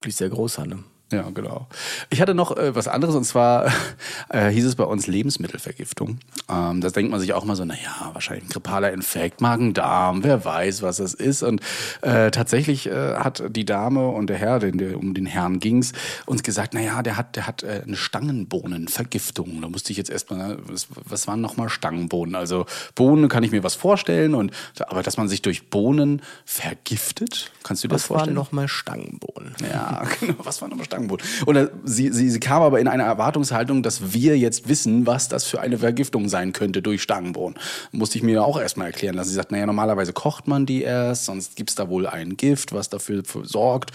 wirklich sehr großer, ne? Ja, genau. Ich hatte noch äh, was anderes und zwar äh, hieß es bei uns Lebensmittelvergiftung. Ähm, das denkt man sich auch mal so, naja, wahrscheinlich ein grippaler Infekt, Magen-Darm, wer weiß, was das ist. Und äh, tatsächlich äh, hat die Dame und der Herr, den, der, um den Herrn ging's, uns gesagt, naja, der hat, der hat äh, eine Stangenbohnenvergiftung. Da musste ich jetzt erstmal, was, was waren nochmal Stangenbohnen? Also Bohnen kann ich mir was vorstellen, und aber dass man sich durch Bohnen vergiftet, kannst du dir das Was vorstellen? waren nochmal Stangenbohnen? Ja, genau. Was war nochmal Stangenbohnen? Und äh, sie, sie, sie kam aber in eine Erwartungshaltung, dass wir jetzt wissen, was das für eine Vergiftung sein könnte durch Stangenbohnen. Musste ich mir auch erstmal erklären lassen. Sie sagt, naja, normalerweise kocht man die erst, sonst gibt's da wohl ein Gift, was dafür sorgt,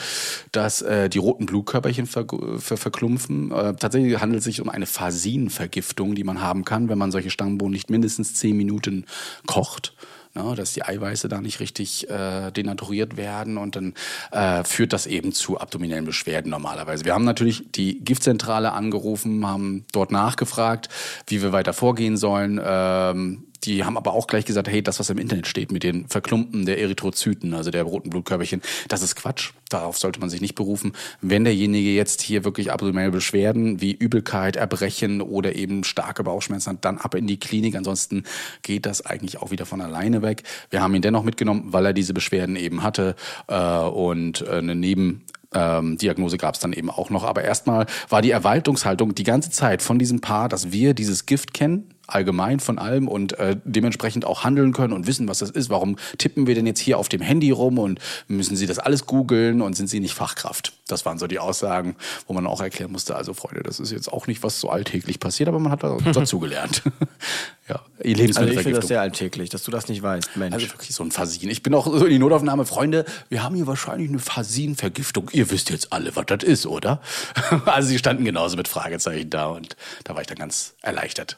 dass äh, die roten Blutkörperchen ver ver verklumpfen. Äh, tatsächlich handelt es sich um eine Phasinvergiftung, die man haben kann, wenn man solche Stangenbohnen nicht mindestens zehn Minuten kocht ne, dass die Eiweiße da nicht richtig äh, denaturiert werden und dann äh, führt das eben zu abdominellen Beschwerden normalerweise. Wir haben natürlich die Giftzentrale angerufen, haben dort nachgefragt, wie wir weiter vorgehen sollen. Ähm, die haben aber auch gleich gesagt, hey, das, was im Internet steht mit den Verklumpen der Erythrozyten, also der roten Blutkörperchen, das ist Quatsch. Darauf sollte man sich nicht berufen. Wenn derjenige jetzt hier wirklich abdominelle Beschwerden wie Übelkeit, Erbrechen oder eben starke Bauchschmerzen hat, dann ab in die Klinik. Ansonsten geht das eigentlich auch wieder von alleine weg. Wir haben ihn dennoch mitgenommen, weil er diese Beschwerden eben hatte äh, und äh, eine Neben ähm, Diagnose gab es dann eben auch noch. Aber erstmal war die Erwartungshaltung die ganze Zeit von diesem Paar, dass wir dieses Gift kennen, allgemein von allem und äh, dementsprechend auch handeln können und wissen, was das ist. Warum tippen wir denn jetzt hier auf dem Handy rum und müssen Sie das alles googeln und sind Sie nicht Fachkraft? Das waren so die Aussagen, wo man auch erklären musste, also Freunde, das ist jetzt auch nicht, was so alltäglich passiert, aber man hat da dazugelernt. ja, Also ihr ich Lebensmittelvergiftung. finde das sehr alltäglich, dass du das nicht weißt, Mensch. Also wirklich so ein Fasin. Ich bin auch so in die Notaufnahme, Freunde, wir haben hier wahrscheinlich eine Fasinvergiftung. Ihr wisst jetzt alle, was das ist, oder? Also sie standen genauso mit Fragezeichen da und da war ich dann ganz erleichtert.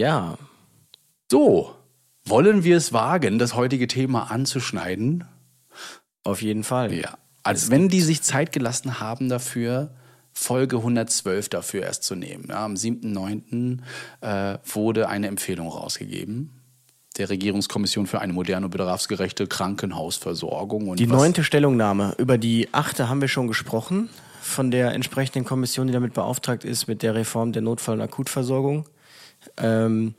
Ja. So, wollen wir es wagen, das heutige Thema anzuschneiden? Auf jeden Fall. Ja. Als wenn die sich Zeit gelassen haben dafür, Folge 112 dafür erst zu nehmen. Ja, am 7.9. Äh, wurde eine Empfehlung rausgegeben der Regierungskommission für eine moderne und bedarfsgerechte Krankenhausversorgung. Und Die neunte Stellungnahme. Über die achte haben wir schon gesprochen. Von der entsprechenden Kommission, die damit beauftragt ist, mit der Reform der Notfall- und Akutversorgung. Ähm,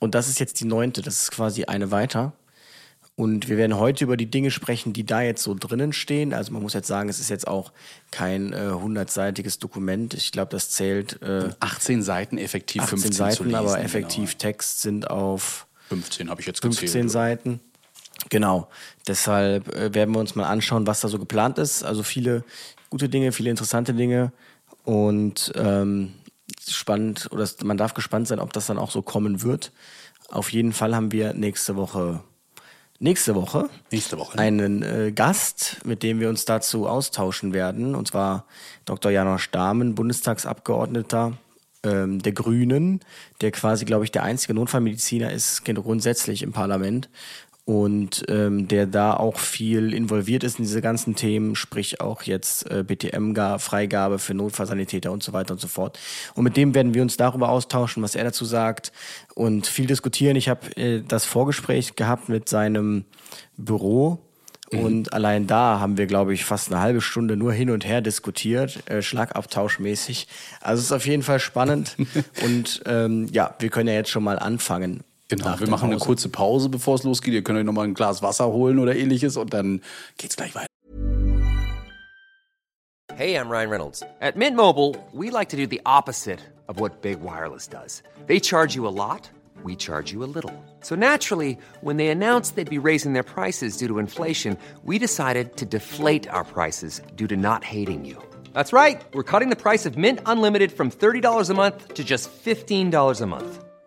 und das ist jetzt die neunte. Das ist quasi eine weiter. Und wir werden heute über die Dinge sprechen, die da jetzt so drinnen stehen. Also man muss jetzt sagen, es ist jetzt auch kein äh, hundertseitiges Dokument. Ich glaube, das zählt äh, 18 Seiten, effektiv 18 15 zu Seiten, lesen, aber genau. effektiv Text sind auf 15 habe ich jetzt 15 gezählt. Seiten. Genau. Deshalb äh, werden wir uns mal anschauen, was da so geplant ist. Also viele gute Dinge, viele interessante Dinge und ähm, spannend oder man darf gespannt sein, ob das dann auch so kommen wird. Auf jeden Fall haben wir nächste Woche nächste Woche nächste Woche einen äh, Gast, mit dem wir uns dazu austauschen werden, und zwar Dr. Janosch Dahmen, Bundestagsabgeordneter ähm, der Grünen, der quasi, glaube ich, der einzige Notfallmediziner ist grundsätzlich im Parlament und ähm, der da auch viel involviert ist in diese ganzen Themen, sprich auch jetzt äh, BTM-Freigabe für Notfallsanitäter und so weiter und so fort. Und mit dem werden wir uns darüber austauschen, was er dazu sagt und viel diskutieren. Ich habe äh, das Vorgespräch gehabt mit seinem Büro und allein da haben wir, glaube ich, fast eine halbe Stunde nur hin und her diskutiert, äh, Schlagabtauschmäßig. Also es ist auf jeden Fall spannend und ähm, ja, wir können ja jetzt schon mal anfangen. Genau, nach wir der machen eine kurze Pause, bevor es losgeht. Ihr könnt euch nochmal ein Glas Wasser holen oder ähnliches und dann geht's gleich weiter. Hey, I'm Ryan Reynolds. At Mint Mobile, we like to do the opposite of what Big Wireless does. They charge you a lot, we charge you a little. So naturally, when they announced they'd be raising their prices due to inflation, we decided to deflate our prices due to not hating you. That's right. We're cutting the price of Mint Unlimited from $30 a month to just $15 a month.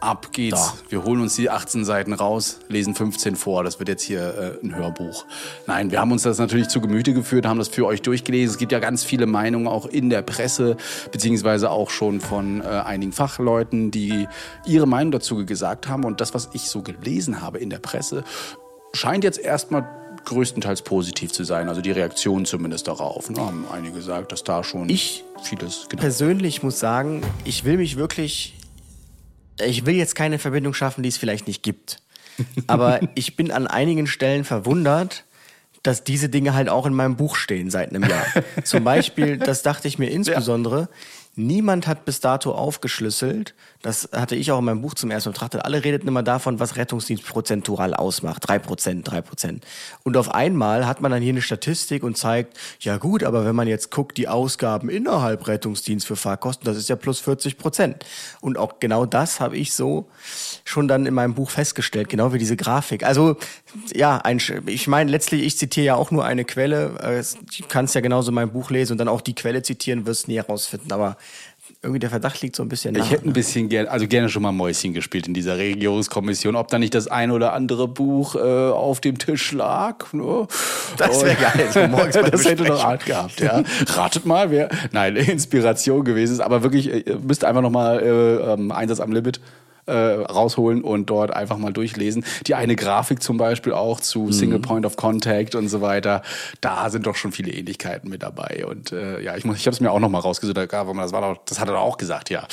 Ab geht's. Wir holen uns die 18 Seiten raus, lesen 15 vor. Das wird jetzt hier äh, ein Hörbuch. Nein, wir haben uns das natürlich zu Gemüte geführt, haben das für euch durchgelesen. Es gibt ja ganz viele Meinungen auch in der Presse, beziehungsweise auch schon von äh, einigen Fachleuten, die ihre Meinung dazu gesagt haben. Und das, was ich so gelesen habe in der Presse, scheint jetzt erstmal größtenteils positiv zu sein. Also die Reaktion zumindest darauf. Ne, haben einige gesagt, dass da schon Ich vieles genau. persönlich muss sagen, ich will mich wirklich, ich will jetzt keine Verbindung schaffen, die es vielleicht nicht gibt. Aber ich bin an einigen Stellen verwundert, dass diese Dinge halt auch in meinem Buch stehen seit einem Jahr. Zum Beispiel, das dachte ich mir insbesondere, niemand hat bis dato aufgeschlüsselt, das hatte ich auch in meinem Buch zum ersten Mal betrachtet, alle redeten immer davon, was Rettungsdienst prozentual ausmacht. Drei Prozent, drei Prozent. Und auf einmal hat man dann hier eine Statistik und zeigt, ja gut, aber wenn man jetzt guckt, die Ausgaben innerhalb Rettungsdienst für Fahrkosten, das ist ja plus 40 Prozent. Und auch genau das habe ich so schon dann in meinem Buch festgestellt, genau wie diese Grafik. Also ja, ein, ich meine, letztlich, ich zitiere ja auch nur eine Quelle. Äh, Du kannst ja genauso in meinem Buch lesen und dann auch die Quelle zitieren, wirst nie herausfinden. Aber irgendwie der Verdacht liegt so ein bisschen Ich nah. hätte ein bisschen gerne, also gerne schon mal Mäuschen gespielt in dieser Regierungskommission, ob da nicht das ein oder andere Buch äh, auf dem Tisch lag. Ne? Das wär Und- geil, so morgens das hätte noch. Art gehabt, ja. Ratet mal, wer, nein, Inspiration gewesen ist, aber wirklich, äh, ihr müsst einfach nochmal äh, ähm, Einsatz am Limit äh, rausholen und dort einfach mal durchlesen. Die eine Grafik zum Beispiel auch zu Mhm. Single Point of Contact und so weiter, da sind doch schon viele Ähnlichkeiten mit dabei. Und äh, ja, ich, muss- ich habe es mir auch nochmal rausgesucht, das, war doch, das hat er doch auch gesagt, ja.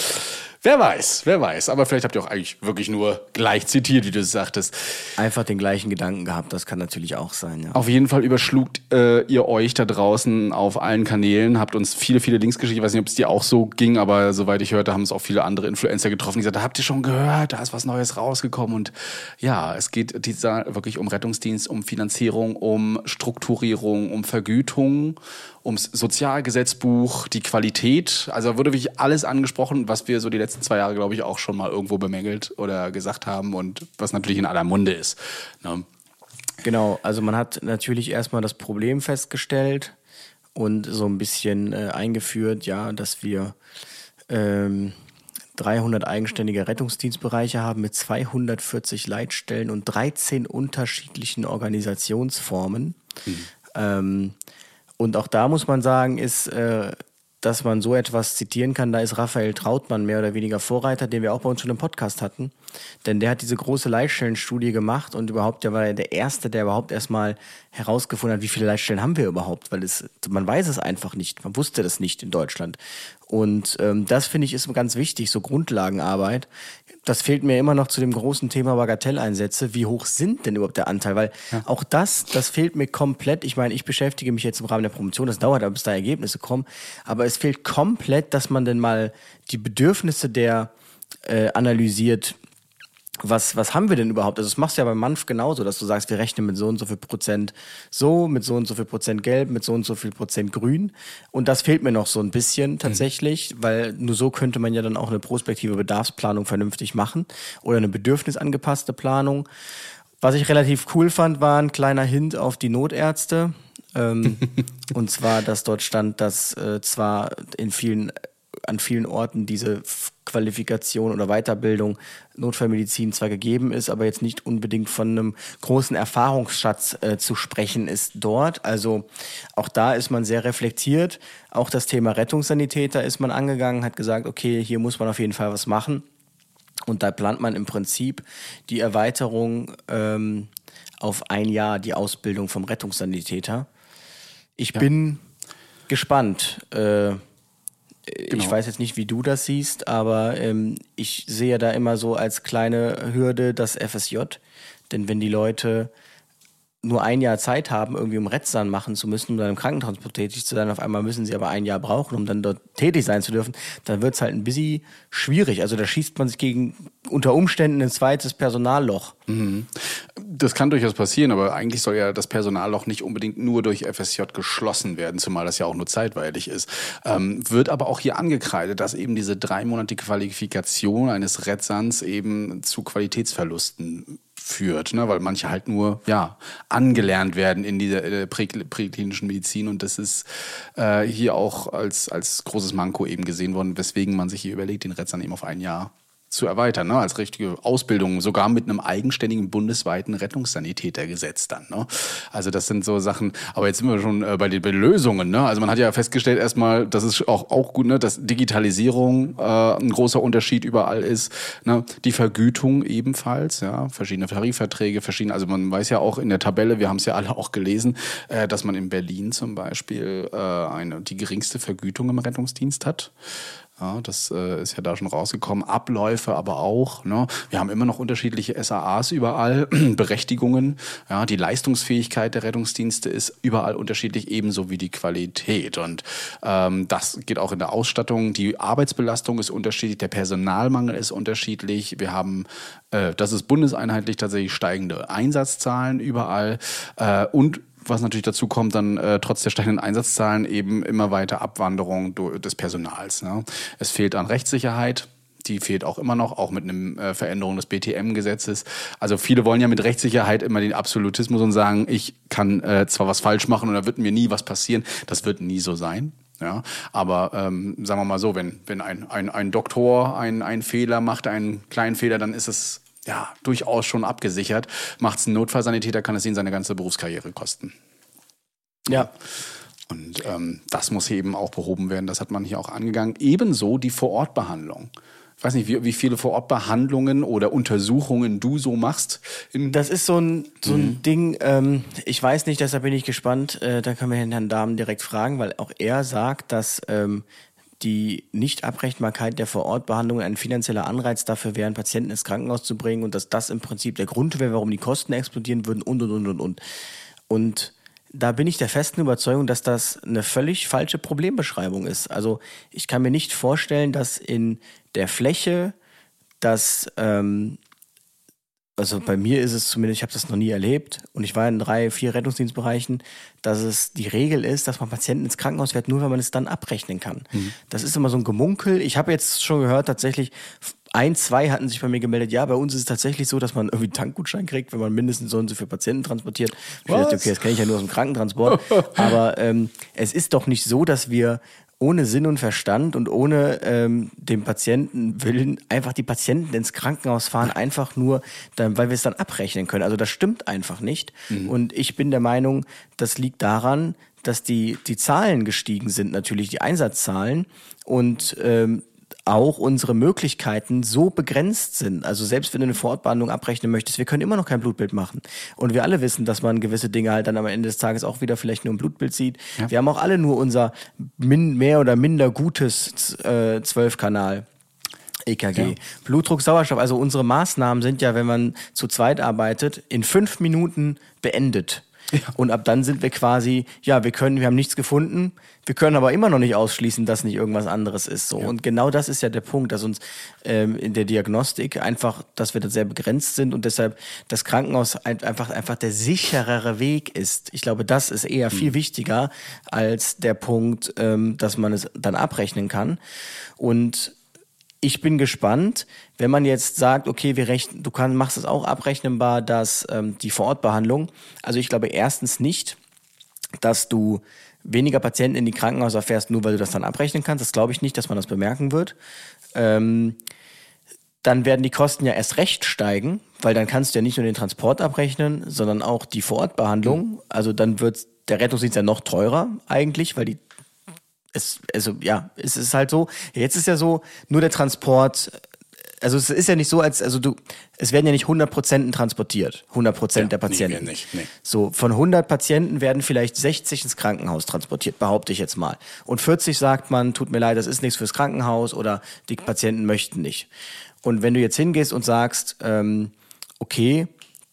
Wer weiß, wer weiß. Aber vielleicht habt ihr auch eigentlich wirklich nur gleich zitiert, wie du es sagtest. Einfach den gleichen Gedanken gehabt, das kann natürlich auch sein, ja. Auf jeden Fall überschlugt äh, ihr euch da draußen auf allen Kanälen, habt uns viele, viele Links geschickt. Ich weiß nicht, ob es dir auch so ging, aber soweit ich hörte, haben es auch viele andere Influencer getroffen, die gesagt, habt ihr schon gehört, da ist was Neues rausgekommen. Und ja, es geht dieser wirklich um Rettungsdienst, um Finanzierung, um Strukturierung, um Vergütung, ums Sozialgesetzbuch, die Qualität. Also wurde wirklich alles angesprochen, was wir so die letzten zwei Jahre, glaube ich, auch schon mal irgendwo bemängelt oder gesagt haben und was natürlich in aller Munde ist. Ne? Genau, also man hat natürlich erstmal das Problem festgestellt und so ein bisschen äh, eingeführt, ja, dass wir ähm, 300 eigenständige Rettungsdienstbereiche haben mit 240 Leitstellen und 13 unterschiedlichen Organisationsformen. Ähm, und auch da muss man sagen, ist, äh, dass man so etwas zitieren kann, da ist Raphael Trautmann mehr oder weniger Vorreiter, den wir auch bei uns schon im Podcast hatten. Denn der hat diese große Leitstellenstudie gemacht und überhaupt, der war der Erste, der überhaupt erstmal herausgefunden hat, wie viele Leitstellen haben wir überhaupt, weil es, man weiß es einfach nicht. Man wusste das nicht in Deutschland. Und ähm, das finde ich ist ganz wichtig, so Grundlagenarbeit. Das fehlt mir immer noch zu dem großen Thema Bagatelleinsätze. Wie hoch sind denn überhaupt der Anteil? Weil auch das, das fehlt mir komplett. Ich meine, ich beschäftige mich jetzt im Rahmen der Promotion, das dauert, bis da Ergebnisse kommen. Aber es fehlt komplett, dass man denn mal die Bedürfnisse der äh, analysiert, was, was haben wir denn überhaupt? Also das machst du ja beim Manf genauso, dass du sagst, wir rechnen mit so und so viel Prozent so, mit so und so viel Prozent gelb, mit so und so viel Prozent grün. Und das fehlt mir noch so ein bisschen tatsächlich, weil nur so könnte man ja dann auch eine prospektive Bedarfsplanung vernünftig machen oder eine bedürfnisangepasste Planung. Was ich relativ cool fand, war ein kleiner Hint auf die Notärzte. Ähm, und zwar, dass dort stand, dass äh, zwar in vielen an vielen Orten diese Qualifikation oder Weiterbildung Notfallmedizin zwar gegeben ist, aber jetzt nicht unbedingt von einem großen Erfahrungsschatz äh, zu sprechen ist dort. Also auch da ist man sehr reflektiert. Auch das Thema Rettungssanitäter ist man angegangen, hat gesagt, okay, hier muss man auf jeden Fall was machen. Und da plant man im Prinzip die Erweiterung ähm, auf ein Jahr die Ausbildung vom Rettungssanitäter. Ich bin gespannt. Äh, Ich Genau. weiß jetzt nicht, wie du das siehst, aber ähm, ich sehe da immer so als kleine Hürde das FSJ. Denn wenn die Leute nur ein Jahr Zeit haben, irgendwie um Retzern machen zu müssen, um dann im Krankentransport tätig zu sein, auf einmal müssen sie aber ein Jahr brauchen, um dann dort tätig sein zu dürfen, dann wird's halt ein bisschen schwierig. Also da schießt man sich gegen unter Umständen ein zweites Personalloch. Mhm. Das kann durchaus passieren, aber eigentlich soll ja das Personalloch nicht unbedingt nur durch FSJ geschlossen werden, zumal das ja auch nur zeitweilig ist. Ähm, wird aber auch hier angekreidet, dass eben diese dreimonatige Qualifikation eines Retsans eben zu Qualitätsverlusten führt, ne? weil manche halt nur ja angelernt werden in dieser äh, prä präklinischen Medizin und das ist äh, hier auch als als großes Manko eben gesehen worden, weswegen man sich hier überlegt, den Retzern eben auf ein Jahr zu erweitern, ne, als richtige Ausbildung, sogar mit einem eigenständigen bundesweiten Rettungssanitätergesetz dann. Ne? Also das sind so Sachen, aber jetzt sind wir schon äh, bei den Lösungen. Ne? Also man hat ja festgestellt erstmal, dass es auch, auch gut, ne, dass Digitalisierung äh, ein großer Unterschied überall ist. Ne? Die Vergütung ebenfalls, ja, verschiedene Tarifverträge, verschiedene, also man weiß ja auch in der Tabelle, wir haben es ja alle auch gelesen, äh, dass man in Berlin zum Beispiel äh, eine, die geringste Vergütung im Rettungsdienst hat. Ja, das äh, ist ja da schon rausgekommen. Abläufe aber auch. Ne? Wir haben immer noch unterschiedliche SAAs überall, Berechtigungen. Ja, die Leistungsfähigkeit der Rettungsdienste ist überall unterschiedlich, ebenso wie die Qualität. Und ähm, das geht auch in der Ausstattung. Die Arbeitsbelastung ist unterschiedlich, der Personalmangel ist unterschiedlich. Wir haben, äh, das ist bundeseinheitlich tatsächlich steigende Einsatzzahlen überall. Äh, und was natürlich dazu kommt, dann äh, trotz der steigenden Einsatzzahlen eben immer weiter Abwanderung des Personals. Ne? Es fehlt an Rechtssicherheit. Die fehlt auch immer noch, auch mit einer äh, Veränderung des BTM-Gesetzes. Also viele wollen ja mit Rechtssicherheit immer den Absolutismus und sagen, ich kann äh, zwar was falsch machen und da wird mir nie was passieren. Das wird nie so sein. Ja, aber ähm, sagen wir mal so, wenn, wenn ein, ein, ein Doktor einen Fehler macht, einen kleinen Fehler, dann ist es ja, durchaus schon abgesichert. Macht es ein Notfallsanitäter, kann es ihn seine ganze Berufskarriere kosten. Ja. Und ähm, das muss eben auch behoben werden. Das hat man hier auch angegangen. Ebenso die Vorortbehandlung. Ich weiß nicht, wie, wie viele Vorortbehandlungen oder Untersuchungen du so machst. das ist so ein, so ein mhm. Ding, ähm, ich weiß nicht, deshalb bin ich gespannt. Äh, da können wir Herrn Dahmen direkt fragen, weil auch er sagt, dass ähm, die Nichtabrechenbarkeit der Vorortbehandlung ein finanzieller Anreiz dafür wäre, einen Patienten ins Krankenhaus zu bringen und dass das im Prinzip der Grund wäre, warum die Kosten explodieren würden und, und, und, und, und. Und da bin ich der festen Überzeugung, dass das eine völlig falsche Problembeschreibung ist. Also ich kann mir nicht vorstellen, dass in der Fläche das ähm, also bei mir ist es zumindest, ich habe das noch nie erlebt und ich war in drei, vier Rettungsdienstbereichen, dass es die Regel ist, dass man Patienten ins Krankenhaus fährt, nur wenn man es dann abrechnen kann. Mhm. Das ist immer so ein Gemunkel. Ich habe jetzt schon gehört, tatsächlich, ein, zwei hatten sich bei mir gemeldet, ja, bei uns ist es tatsächlich so, dass man irgendwie einen Tankgutschein kriegt, wenn man mindestens so und so für Patienten transportiert. Ich dachte, okay, das kenne ich ja nur aus dem Krankentransport. Aber ähm, es ist doch nicht so, dass wir ohne Sinn und Verstand und ohne ähm, dem Patienten Willen einfach die Patienten ins Krankenhaus fahren, einfach nur, dann, weil wir es dann abrechnen können. Also das stimmt einfach nicht. Mhm. Und ich bin der Meinung, das liegt daran, dass die, die Zahlen gestiegen sind, natürlich die Einsatzzahlen. Und ähm, auch unsere Möglichkeiten so begrenzt sind. Also selbst wenn du eine Vorortbehandlung abrechnen möchtest, wir können immer noch kein Blutbild machen. Und wir alle wissen, dass man gewisse Dinge halt dann am Ende des Tages auch wieder vielleicht nur ein Blutbild sieht. Ja. Wir haben auch alle nur unser mehr oder minder gutes äh, Zwölfkanal. EKG. Ja. Blutdruck, Sauerstoff, also unsere Maßnahmen sind ja, wenn man zu zweit arbeitet, in fünf Minuten beendet. Ja. Und ab dann sind wir quasi, ja, wir können, wir haben nichts gefunden, wir können aber immer noch nicht ausschließen, dass nicht irgendwas anderes ist. So. Ja. Und genau das ist ja der Punkt, dass uns ähm, in der Diagnostik einfach, dass wir da sehr begrenzt sind und deshalb das Krankenhaus einfach, einfach der sicherere Weg ist. Ich glaube, das ist eher viel mhm. wichtiger als der Punkt, ähm, dass man es dann abrechnen kann. Und ich bin gespannt, wenn man jetzt sagt, okay, wir rechnen, du kannst, machst es auch abrechnenbar, dass ähm, die Vorortbehandlung, also ich glaube erstens nicht, dass du weniger Patienten in die Krankenhäuser fährst, nur weil du das dann abrechnen kannst. Das glaube ich nicht, dass man das bemerken wird. Ähm, dann werden die Kosten ja erst recht steigen, weil dann kannst du ja nicht nur den Transport abrechnen, sondern auch die Vorortbehandlung. Mhm. Also dann wird der Rettungsdienst ja noch teurer eigentlich, weil die es, also ja, es ist halt so. Jetzt ist ja so, nur der Transport, also es ist ja nicht so, als, also du, es werden ja nicht 100 Prozent transportiert, 100 Prozent ja, der Patienten. Nee, nicht, nee. So, von 100 Patienten werden vielleicht 60 ins Krankenhaus transportiert, behaupte ich jetzt mal. Und 40 sagt man, tut mir leid, das ist nichts fürs Krankenhaus oder die Patienten möchten nicht. Und wenn du jetzt hingehst und sagst, ähm, okay,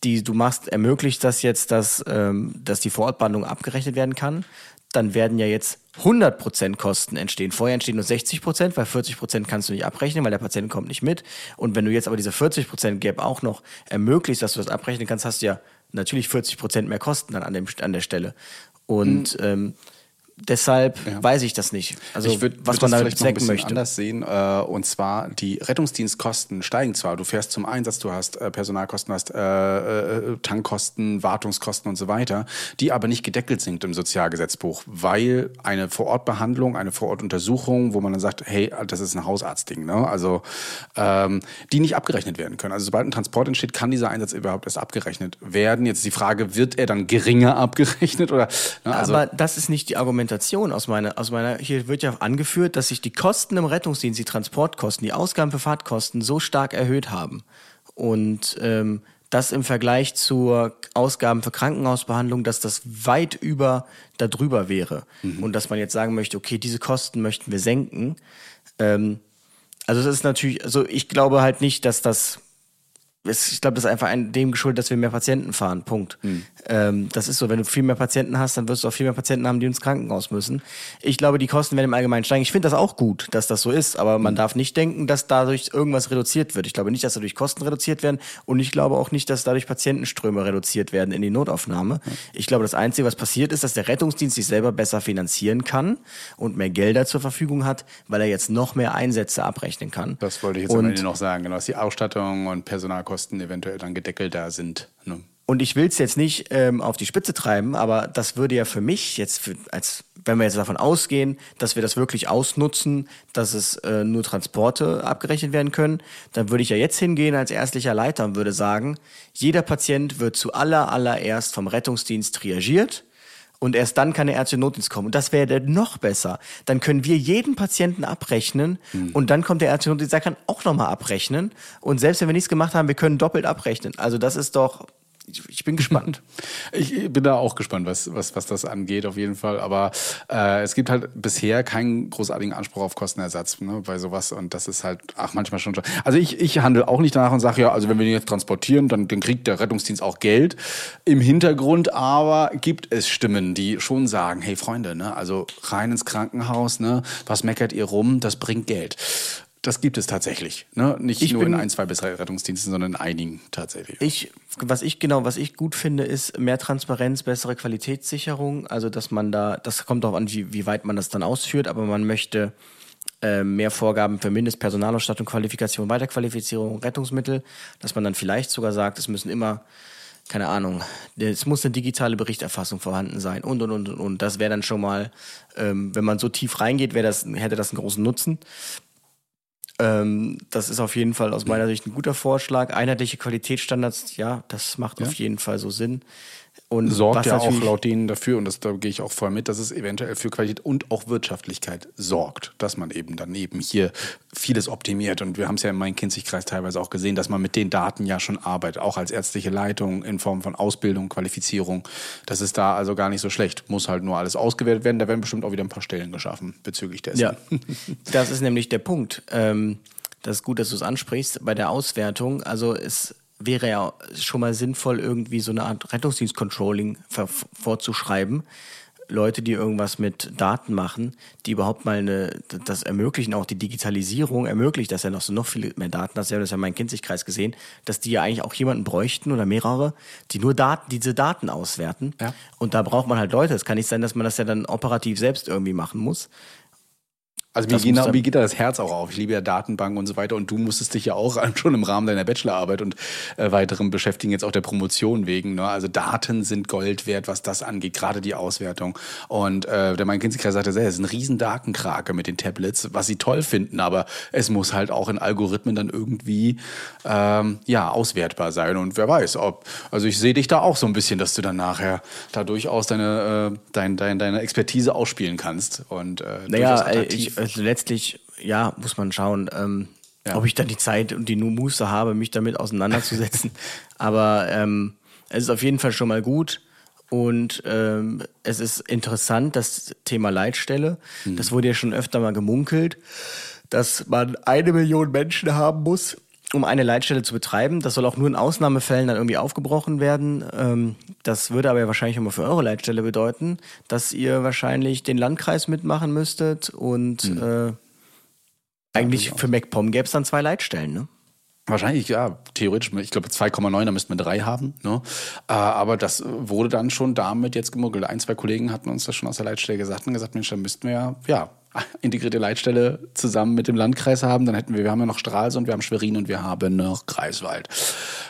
die, du machst, ermöglicht das jetzt, dass, ähm, dass die Vorortbehandlung abgerechnet werden kann, dann werden ja jetzt 100% Kosten entstehen. Vorher entstehen nur 60%, weil 40% kannst du nicht abrechnen, weil der Patient kommt nicht mit. Und wenn du jetzt aber diese 40% Gap auch noch ermöglicht, dass du das abrechnen kannst, hast du ja natürlich 40% mehr Kosten dann an, dem, an der Stelle. Und mhm. ähm, Deshalb weiß ich das nicht. Also ich würd, was würd man damit vielleicht noch ein bezwecken bisschen möchte. anders sehen. Äh, und zwar die Rettungsdienstkosten steigen zwar. Du fährst zum Einsatz, du hast äh, Personalkosten, hast äh, äh, Tankkosten, Wartungskosten und so weiter, die aber nicht gedeckelt sind im Sozialgesetzbuch, weil eine Vorortbehandlung, eine Vorortuntersuchung, wo man dann sagt, hey, das ist ein Hausarztding, ne? Also ähm, die nicht abgerechnet werden können. Also sobald ein Transport entsteht, kann dieser Einsatz überhaupt erst abgerechnet werden. Jetzt ist die Frage, wird er dann geringer abgerechnet oder? Ne? Also aber das ist nicht die Argumentation aus meiner, aus meiner, hier wird ja angeführt, dass sich die Kosten im Rettungsdienst, die Transportkosten, die Ausgaben für Fahrtkosten so stark erhöht haben. Und ähm, das im Vergleich zur Ausgaben für Krankenhausbehandlung, dass das weit über darüber wäre. Und dass man jetzt sagen möchte, okay, diese Kosten möchten wir senken. Ähm, also das ist natürlich, also ich glaube halt nicht, dass das ich glaube, das ist einfach ein, dem geschuldet, dass wir mehr Patienten fahren. Punkt. Ähm, das ist so. Wenn du viel mehr Patienten hast, dann wirst du auch viel mehr Patienten haben, die ins Krankenhaus müssen. Ich glaube, die Kosten werden im Allgemeinen steigen. Ich finde das auch gut, dass das so ist, aber man darf nicht denken, dass dadurch irgendwas reduziert wird. Ich glaube nicht, dass dadurch Kosten reduziert werden und ich glaube auch nicht, dass dadurch Patientenströme reduziert werden in die Notaufnahme. Ich glaube, das Einzige, was passiert ist, dass der Rettungsdienst sich selber besser finanzieren kann und mehr Gelder zur Verfügung hat, weil er jetzt noch mehr Einsätze abrechnen kann. Das wollte ich jetzt am Und- Ende noch sagen, genau, dass die Ausstattung und Personalkosten eventuell dann gedeckelt da sind. Ne? Und ich will es jetzt nicht ähm, auf die Spitze treiben, aber das würde ja für mich jetzt, für, als wenn wir jetzt davon ausgehen, dass wir das wirklich ausnutzen, dass es äh, nur Transporte abgerechnet werden können, dann würde ich ja jetzt hingehen als ärztlicher Leiter und würde sagen, jeder Patient wird zu aller allererst vom Rettungsdienst triagiert. Und erst dann kann der ärztliche Notdienst kommen. Und das wäre noch besser. Dann können wir jeden Patienten abrechnen und dann kommt der ärztliche Notdienst, der kann auch nochmal abrechnen. Und selbst wenn wir nichts gemacht haben, wir können doppelt abrechnen. Also das ist doch, ich, bin gespannt. Ich bin da auch gespannt, was, was, was das angeht, auf jeden Fall. Aber äh, es gibt halt bisher keinen großartigen Anspruch auf Kostenersatz ne, bei sowas. Und das ist halt, ach, manchmal schon. schon- Also ich, ich handle auch nicht danach und sage, ja, also wenn wir den jetzt transportieren, dann, dann kriegt der Rettungsdienst auch Geld im Hintergrund. Aber gibt es Stimmen, die schon sagen, hey Freunde, ne, also rein ins Krankenhaus, ne, was meckert ihr rum, das bringt Geld. Das gibt es tatsächlich. Ne? Nicht Ich nur in bin- ein, zwei bessere Rettungsdiensten, sondern in einigen tatsächlich. Ich, was ich genau, was ich gut finde, ist mehr Transparenz, bessere Qualitätssicherung. Also, dass man da, das kommt darauf an, wie, wie weit man das dann ausführt, aber man möchte äh, mehr Vorgaben für Mindestpersonalausstattung, Qualifikation, Weiterqualifizierung, Rettungsmittel, dass man dann vielleicht sogar sagt, es müssen immer keine Ahnung, es muss eine digitale Berichterfassung vorhanden sein und und und und. und. Das wäre dann schon mal, ähm, wenn man so tief reingeht, wäre das, hätte das einen großen Nutzen. Ähm, das ist auf jeden Fall aus meiner Sicht ein guter Vorschlag. Einheitliche Qualitätsstandards, ja, das macht Ja. auf jeden Fall so Sinn. Und sorgt ja auch laut denen dafür, und das, da gehe ich auch voll mit, dass es eventuell für Qualität und auch Wirtschaftlichkeit sorgt, dass man eben dann eben hier vieles optimiert. Und wir haben es ja im Main-Kinzig-Kreis teilweise auch gesehen, dass man mit den Daten ja schon arbeitet, auch als ärztliche Leitung in Form von Ausbildung, Qualifizierung. Das ist da also gar nicht so schlecht. Muss halt nur alles ausgewertet werden. Da werden bestimmt auch wieder ein paar Stellen geschaffen bezüglich dessen. Ja, das ist nämlich der Punkt. Ähm, das ist gut, dass du es ansprichst. Bei der Auswertung, also es wäre ja schon mal sinnvoll, irgendwie so eine Art Rettungsdienst-Controlling vorzuschreiben. Leute, die irgendwas mit Daten machen, die überhaupt mal eine, das ermöglichen, auch die Digitalisierung ermöglicht, dass ja noch so noch viele mehr Daten, das haben wir das ja in meinem Kinzigkreis gesehen, dass die ja eigentlich auch jemanden bräuchten oder mehrere, die nur Daten, diese Daten auswerten. Und da braucht man halt Leute. Es kann nicht sein, dass man das ja dann operativ selbst irgendwie machen muss. Also muss dann- mir geht da das Herz auch auf. Ich liebe ja Datenbanken und so weiter. Und du musstest dich ja auch schon im Rahmen deiner Bachelorarbeit und äh, weiterem beschäftigen, jetzt auch der Promotion wegen. Ne? Also Daten sind Gold wert, was das angeht, gerade die Auswertung. Und äh, der Main-Kinzig-Kreis sagte es ist ein riesen Datenkrake mit den Tablets, was sie toll finden, aber es muss halt auch in Algorithmen dann irgendwie ähm, ja auswertbar sein. Und wer weiß, ob, also ich sehe dich da auch so ein bisschen, dass du dann nachher da durchaus deine, äh, dein, dein, deine Expertise ausspielen kannst. Und äh, Naja, äh, attraktiv. ich, also letztlich, ja, muss man schauen, ähm, ob ich da die Zeit und die Muße habe, mich damit auseinanderzusetzen. Aber ähm, es ist auf jeden Fall schon mal gut. Und ähm, es ist interessant, das Thema Leitstelle. Das wurde ja schon öfter mal gemunkelt, dass man eine Million Menschen haben muss, um eine Leitstelle zu betreiben. Das soll auch nur in Ausnahmefällen dann irgendwie aufgebrochen werden. Ähm, das würde aber ja wahrscheinlich immer für eure Leitstelle bedeuten, dass ihr wahrscheinlich den Landkreis mitmachen müsstet und äh, eigentlich für MacPom gäbe es dann zwei Leitstellen, ne? Wahrscheinlich, ja, theoretisch. Ich glaube 2,9, da müssten wir drei haben. Ne? Äh, aber das wurde dann schon damit jetzt gemuggelt. Ein, zwei Kollegen hatten uns das schon aus der Leitstelle gesagt und gesagt, Mensch, dann müssten wir ja, ja integrierte Leitstelle zusammen mit dem Landkreis haben. Dann hätten wir, wir haben ja noch Stralsund, wir haben Schwerin und wir haben noch Greifswald.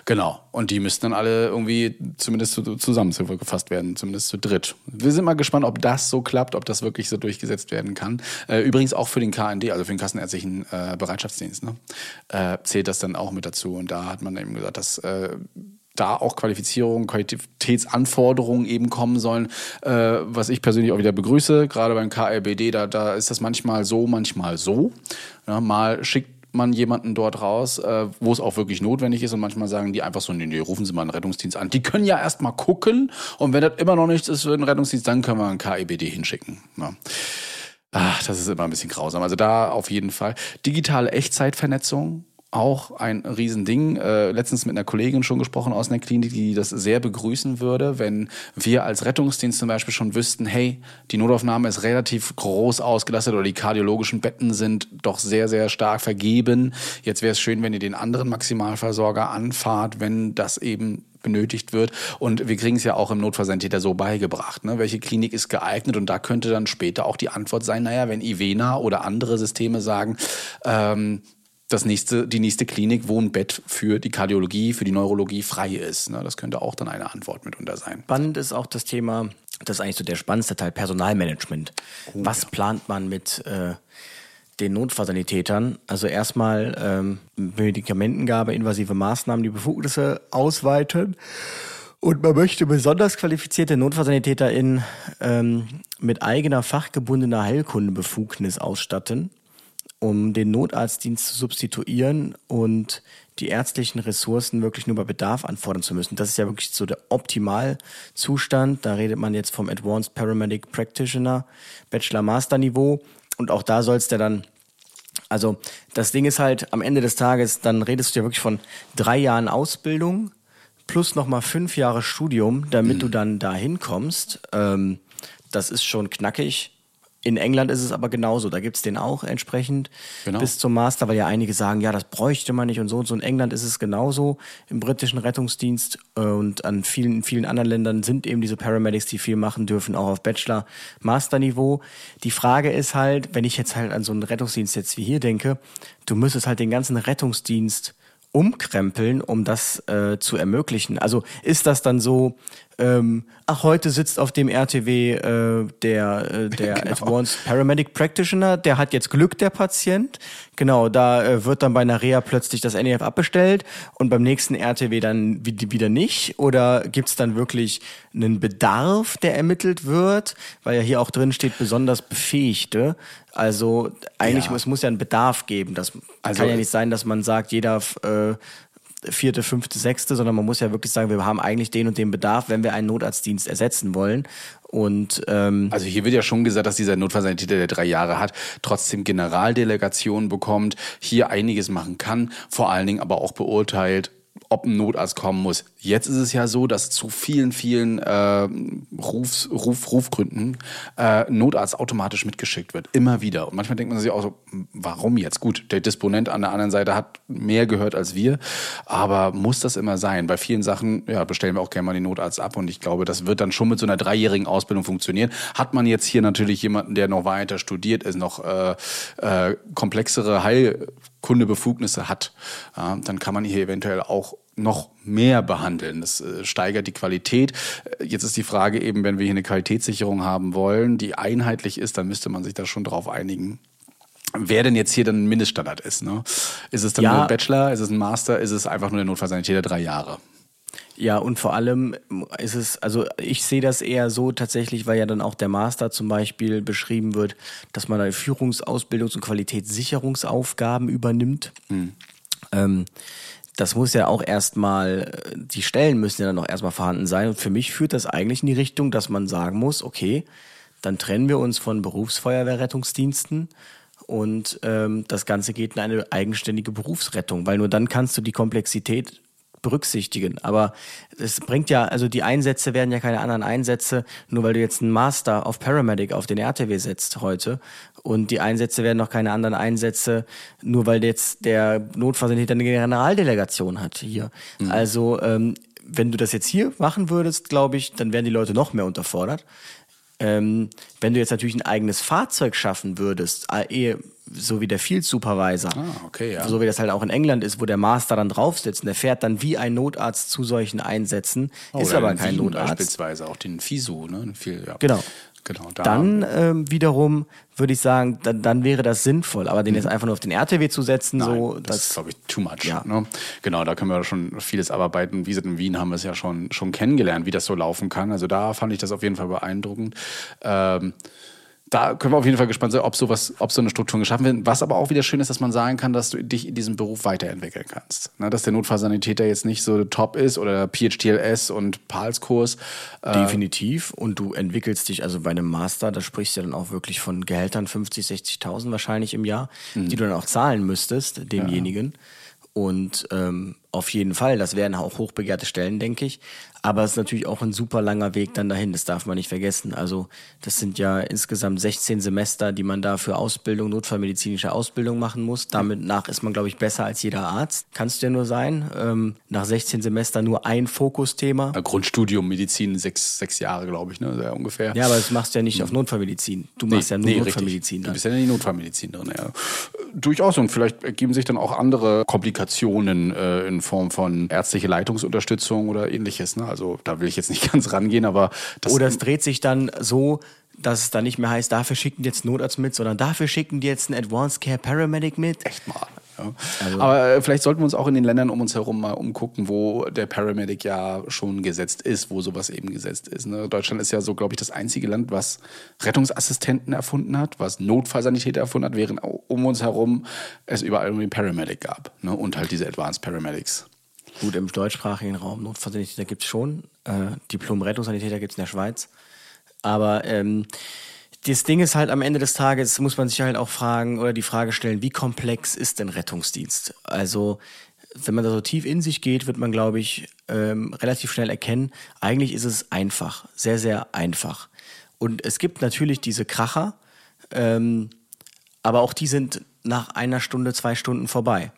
Genau. Und die müssten dann alle irgendwie zumindest zusammen gefasst werden, zumindest zu dritt. Wir sind mal gespannt, ob das so klappt, ob das wirklich so durchgesetzt werden kann. Äh, übrigens auch für den KND, also für den Kassenärztlichen äh, Bereitschaftsdienst, ne? äh, zählt das dann auch mit dazu. Und da hat man eben gesagt, dass da auch Qualifizierung, Qualitätsanforderungen eben kommen sollen, äh, was ich persönlich auch wieder begrüße. Gerade beim KLBD, da, da ist das manchmal so, manchmal so. Ja, mal schickt man jemanden dort raus, äh, wo es auch wirklich notwendig ist und manchmal sagen die einfach so, nee, nee, rufen Sie mal einen Rettungsdienst an. Die können ja erst mal gucken und wenn das immer noch nichts ist für den Rettungsdienst, dann können wir einen KEBD hinschicken. Ja. Ach, das ist immer ein bisschen grausam. Also da auf jeden Fall. Digitale Echtzeitvernetzung, auch ein Riesending. Äh, letztens mit einer Kollegin schon gesprochen aus einer Klinik, die das sehr begrüßen würde, wenn wir als Rettungsdienst zum Beispiel schon wüssten, hey, die Notaufnahme ist relativ groß ausgelastet oder die kardiologischen Betten sind doch sehr, sehr stark vergeben. Jetzt wäre es schön, wenn ihr den anderen Maximalversorger anfahrt, wenn das eben benötigt wird. Und wir kriegen es ja auch im Notfallsanitäter so beigebracht. Ne? Welche Klinik ist geeignet? Und da könnte dann später auch die Antwort sein, naja, wenn Ivena oder andere Systeme sagen, ähm, das nächste, die nächste Klinik, wo ein Bett für die Kardiologie, für die Neurologie frei ist. Ne? Das könnte auch dann eine Antwort mitunter sein. Spannend ist auch das Thema, das ist eigentlich so der spannendste Teil, Personalmanagement. Oh, Was ja. plant man mit äh, den Notfallsanitätern? Also erstmal ähm, Medikamentengabe, invasive Maßnahmen, die Befugnisse ausweiten. Und man möchte besonders qualifizierte NotfallsanitäterInnen ähm, mit eigener fachgebundener Heilkundebefugnis ausstatten um den Notarztdienst zu substituieren und die ärztlichen Ressourcen wirklich nur bei Bedarf anfordern zu müssen. Das ist ja wirklich so der Optimalzustand. Da redet man jetzt vom Advanced Paramedic Practitioner, Bachelor-Master-Niveau. Und auch da soll es ja dann, also das Ding ist halt, am Ende des Tages, dann redest du ja wirklich von drei Jahren Ausbildung plus nochmal fünf Jahre Studium, damit mhm. du dann da hinkommst. Ähm, das ist schon knackig. In England ist es aber genauso. Da gibt's den auch entsprechend genau. bis zum Master, weil ja einige sagen, ja, das bräuchte man nicht und so und so. In England ist es genauso. Im britischen Rettungsdienst äh, und an vielen, vielen anderen Ländern sind eben diese Paramedics, die viel machen dürfen, auch auf Bachelor-Master-Niveau. Die Frage ist halt, wenn ich jetzt halt an so einen Rettungsdienst jetzt wie hier denke, du müsstest halt den ganzen Rettungsdienst umkrempeln, um das äh, zu ermöglichen. Also ist das dann so, ähm, ach, heute sitzt auf dem RTW äh, der, äh, der genau. Advanced Paramedic Practitioner, der hat jetzt Glück, der Patient. Genau, da äh, wird dann bei einer Reha plötzlich das NEF abbestellt und beim nächsten RTW dann wieder nicht? Oder gibt's dann wirklich einen Bedarf, der ermittelt wird? Weil ja hier auch drin steht, besonders Befähigte. Also eigentlich ja. es muss ja einen Bedarf geben. Das also kann ja nicht sein, dass man sagt, jeder äh, vierte, fünfte, sechste, sondern man muss ja wirklich sagen, wir haben eigentlich den und den Bedarf, wenn wir einen Notarztdienst ersetzen wollen. Und ähm, also hier wird ja schon gesagt, dass dieser Notfallsanitäter, der drei Jahre hat, trotzdem Generaldelegationen bekommt, hier einiges machen kann, vor allen Dingen aber auch beurteilt, ob ein Notarzt kommen muss. Jetzt ist es ja so, dass zu vielen, vielen äh, Rufs, Ruf, Rufgründen äh, Notarzt automatisch mitgeschickt wird. Immer wieder. Und manchmal denkt man sich auch so, warum jetzt? Gut, der Disponent an der anderen Seite hat mehr gehört als wir. Aber muss das immer sein? Bei vielen Sachen ja, bestellen wir auch gerne mal den Notarzt ab. Und ich glaube, das wird dann schon mit so einer dreijährigen Ausbildung funktionieren. Hat man jetzt hier natürlich jemanden, der noch weiter studiert ist, noch äh, äh, komplexere Heilkundebefugnisse hat, ja, dann kann man hier eventuell auch noch mehr behandeln. Das äh, steigert die Qualität. Äh, jetzt ist die Frage eben, wenn wir hier eine Qualitätssicherung haben wollen, die einheitlich ist, dann müsste man sich da schon drauf einigen. Wer denn jetzt hier dann ein Mindeststandard ist. Ne? Ist es dann ja. nur ein Bachelor, ist es ein Master, ist es einfach nur der Notfallsanitäter drei Jahre? Ja, und vor allem ist es, also ich sehe das eher so tatsächlich, weil ja dann auch der Master zum Beispiel beschrieben wird, dass man da Führungsausbildungs- und Qualitätssicherungsaufgaben übernimmt. Mhm. Ähm, das muss ja auch erstmal, die Stellen müssen ja dann auch erstmal vorhanden sein. Und für mich führt das eigentlich in die Richtung, dass man sagen muss, okay, dann trennen wir uns von Berufsfeuerwehrrettungsdiensten und ähm, das Ganze geht in eine eigenständige Berufsrettung, weil nur dann kannst du die Komplexität berücksichtigen. Aber es bringt ja, also die Einsätze werden ja keine anderen Einsätze, nur weil du jetzt einen Master auf Paramedic auf den RTW setzt heute. Und die Einsätze werden noch keine anderen Einsätze, nur weil jetzt der Notfallsanitäter eine Generaldelegation hat hier. Mhm. Also ähm, wenn du das jetzt hier machen würdest, glaube ich, dann wären die Leute noch mehr unterfordert. Ähm, wenn du jetzt natürlich ein eigenes Fahrzeug schaffen würdest, eh, so wie der Field Supervisor, ah, okay, ja. so wie das halt auch in England ist, wo der Master dann drauf sitzt und der fährt dann wie ein Notarzt zu solchen Einsätzen, oh, ist aber kein Wien Notarzt. Beispielsweise auch den FISU, ne? Viel, ja. Genau. Genau, da Dann ähm, wiederum würde ich sagen, dann, dann wäre das sinnvoll. Aber den jetzt einfach nur auf den RTW zu setzen, Nein, so, das, das, ist, glaube ich, too much. Ja. Ne? Genau, da können wir schon vieles abarbeiten. Wie gesagt, in Wien haben wir es ja schon, schon kennengelernt, wie das so laufen kann. Also da fand ich das auf jeden Fall beeindruckend. Ähm, da können wir auf jeden Fall gespannt sein, ob sowas, ob so eine Struktur geschaffen wird. Was aber auch wieder schön ist, dass man sagen kann, dass du dich in diesem Beruf weiterentwickeln kannst. Ne, dass der Notfallsanitäter jetzt nicht so top ist oder PHTLS und PALS-Kurs. Äh, Definitiv. Und du entwickelst dich, also bei einem Master, da sprichst du ja dann auch wirklich von Gehältern 50, 60.000 wahrscheinlich im Jahr, Mhm. die du dann auch zahlen müsstest, demjenigen. Und ähm, auf jeden Fall, das wären auch hochbegehrte Stellen, denke ich. Aber es ist natürlich auch ein super langer Weg dann dahin, das darf man nicht vergessen. Also das sind ja insgesamt 16 Semester, die man da für Ausbildung, notfallmedizinische Ausbildung machen muss. Damit nach ist man, glaube ich, besser als jeder Arzt. Kannst du ja nur sein. Ähm, nach 16 Semester nur ein Fokusthema. Grundstudium Medizin, sechs, sechs Jahre, glaube ich, ne? Sehr ungefähr. Ja, aber das machst du ja nicht auf Notfallmedizin. Du machst ja nur richtig. Notfallmedizin. Du Dann. bist ja in die Notfallmedizin drin, ja. Durchaus. Und vielleicht ergeben sich dann auch andere Komplikationen äh, in Form von ärztliche Leitungsunterstützung oder ähnliches. Ne? Also da will ich jetzt nicht ganz rangehen, aber das Oder es dreht sich dann so, dass es dann nicht mehr heißt, dafür schicken die jetzt einen Notarzt mit, sondern dafür schicken die jetzt einen Advanced Care Paramedic mit. Echt mal. Ja. Aber äh, vielleicht sollten wir uns auch in den Ländern um uns herum mal umgucken, wo der Paramedic ja schon gesetzt ist, wo sowas eben gesetzt ist. Ne? Deutschland ist ja so, glaube ich, das einzige Land, was Rettungsassistenten erfunden hat, was Notfallsanitäter erfunden hat, während um uns herum es überall irgendwie Paramedic gab. Ne? Und halt diese Advanced Paramedics. Gut, im deutschsprachigen Raum Notfallsanitäter gibt es schon. Äh, Diplom-Rettungssanitäter gibt es in der Schweiz. Aber ähm, das Ding ist halt am Ende des Tages, muss man sich halt auch fragen oder die Frage stellen, wie komplex ist denn Rettungsdienst? Also wenn man da so tief in sich geht, wird man, glaube ich, ähm, relativ schnell erkennen, eigentlich ist es einfach, sehr, sehr einfach. Und es gibt natürlich diese Kracher, ähm, aber auch die sind nach einer Stunde, zwei Stunden vorbei.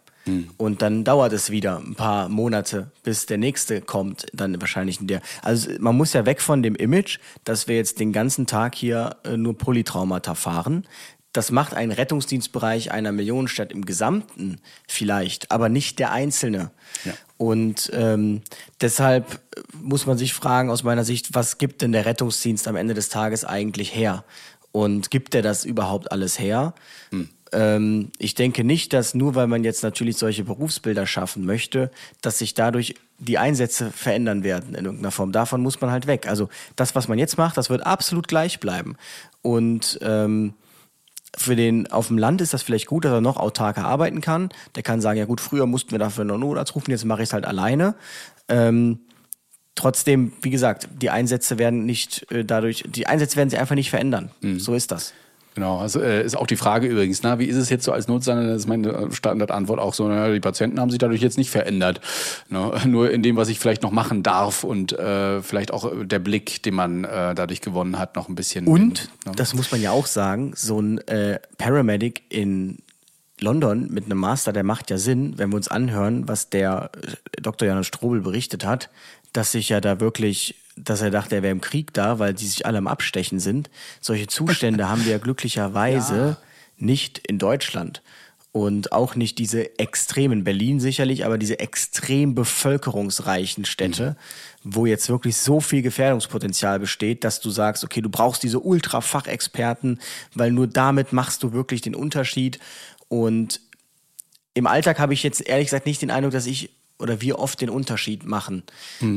Und dann dauert es wieder ein paar Monate, bis der nächste kommt, dann wahrscheinlich in der. Also man muss ja weg von dem Image, dass wir jetzt den ganzen Tag hier äh, nur Polytraumata fahren. Das macht einen Rettungsdienstbereich einer Millionenstadt im Gesamten vielleicht, aber nicht der Einzelne. Und ähm, deshalb muss man sich fragen, aus meiner Sicht, was gibt denn der Rettungsdienst am Ende des Tages eigentlich her? Und gibt er das überhaupt alles her? Ähm, ich denke nicht, dass nur weil man jetzt natürlich solche Berufsbilder schaffen möchte, dass sich dadurch die Einsätze verändern werden in irgendeiner Form. Davon muss man halt weg. Also das, was man jetzt macht, das wird absolut gleich bleiben. Und ähm, für den auf dem Land ist das vielleicht gut, dass er noch autarker arbeiten kann. Der kann sagen, ja gut, früher mussten wir dafür noch Notarzt rufen, jetzt mache ich es halt alleine. Ähm, trotzdem, wie gesagt, die Einsätze werden nicht äh, dadurch, die Einsätze werden sich einfach nicht verändern. So ist das. Genau, also äh, ist auch die Frage übrigens, na, wie ist es jetzt so als Notsanne? Das ist meine äh, Standardantwort auch so, na, die Patienten haben sich dadurch jetzt nicht verändert. Ne? Nur in dem, was ich vielleicht noch machen darf und äh, vielleicht auch der Blick, den man äh, dadurch gewonnen hat, noch ein bisschen. Und, ne? das muss man ja auch sagen, so ein äh, Paramedic in London mit einem Master, der macht ja Sinn, wenn wir uns anhören, was der äh, Dr. Jan Strobel berichtet hat, dass sich ja da wirklich, dass er dachte, er wäre im Krieg da, weil die sich alle am Abstechen sind. Solche Zustände haben wir ja glücklicherweise nicht in Deutschland. Und auch nicht diese extremen, Berlin sicherlich, aber diese extrem bevölkerungsreichen Städte, wo jetzt wirklich so viel Gefährdungspotenzial besteht, dass du sagst, okay, du brauchst diese Ultra-Fachexperten, weil nur damit machst du wirklich den Unterschied. Und im Alltag habe ich jetzt ehrlich gesagt nicht den Eindruck, dass ich oder wir oft den Unterschied machen.